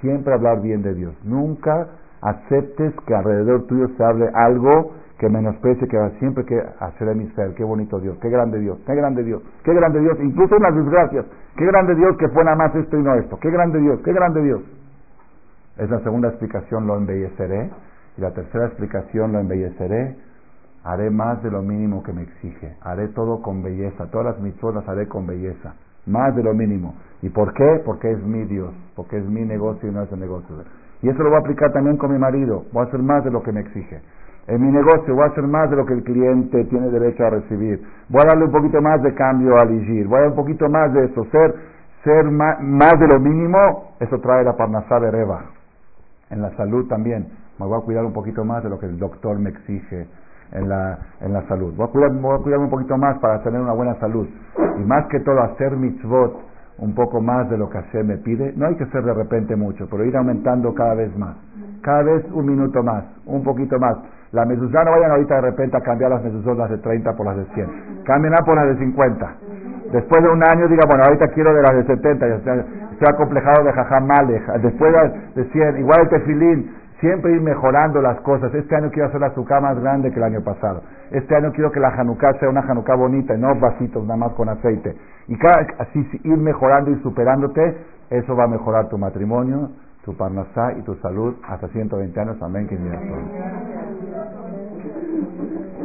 Siempre hablar bien de Dios. Nunca aceptes que alrededor tuyo se hable algo que menosprecie, que siempre que hacer hemisferio, qué bonito Dios, qué grande Dios, qué grande Dios, qué grande Dios, incluso en las desgracias, qué grande Dios que fue nada más esto y no esto, qué grande Dios, qué grande Dios. Es la segunda explicación, lo embelleceré. Y la tercera explicación, lo embelleceré. Haré más de lo mínimo que me exige. Haré todo con belleza. Todas las mitzvot haré con belleza. Más de lo mínimo. ¿Y por qué? Porque es mi Dios. Porque es mi negocio y no es el negocio. Y eso lo voy a aplicar también con mi marido. Voy a hacer más de lo que me exige. En mi negocio voy a hacer más de lo que el cliente tiene derecho a recibir. Voy a darle un poquito más de cambio al IGIR. Voy a dar un poquito más de eso. Ser, ser más, de lo mínimo, eso trae la parnasá de Reba. En la salud también. Me voy a cuidar un poquito más de lo que el doctor me exige en la, en la salud. Voy a, cuidar, voy a cuidarme un poquito más para tener una buena salud. Y más que todo, hacer mitzvot un poco más de lo que Hashem me pide. No hay que ser de repente mucho, pero ir aumentando cada vez más. Cada vez un minuto más, un poquito más. La mezuzá no vayan ahorita de repente a cambiar las mezuzot, las de 30 por las de 100. Cambien a por las de 50. Después de un año diga, bueno, ahorita quiero de las de 70, estoy, estoy acomplejado de jajam Después de 100, igual el tefilín, siempre ir mejorando las cosas. Este año quiero hacer la azúcar más grande que el año pasado. Este año quiero que la Hanukkah sea una Hanukkah bonita y no vasitos nada más con aceite. Y cada, así ir mejorando y superándote, eso va a mejorar tu matrimonio, tu parnasá y tu salud hasta 120 años. Amén. Que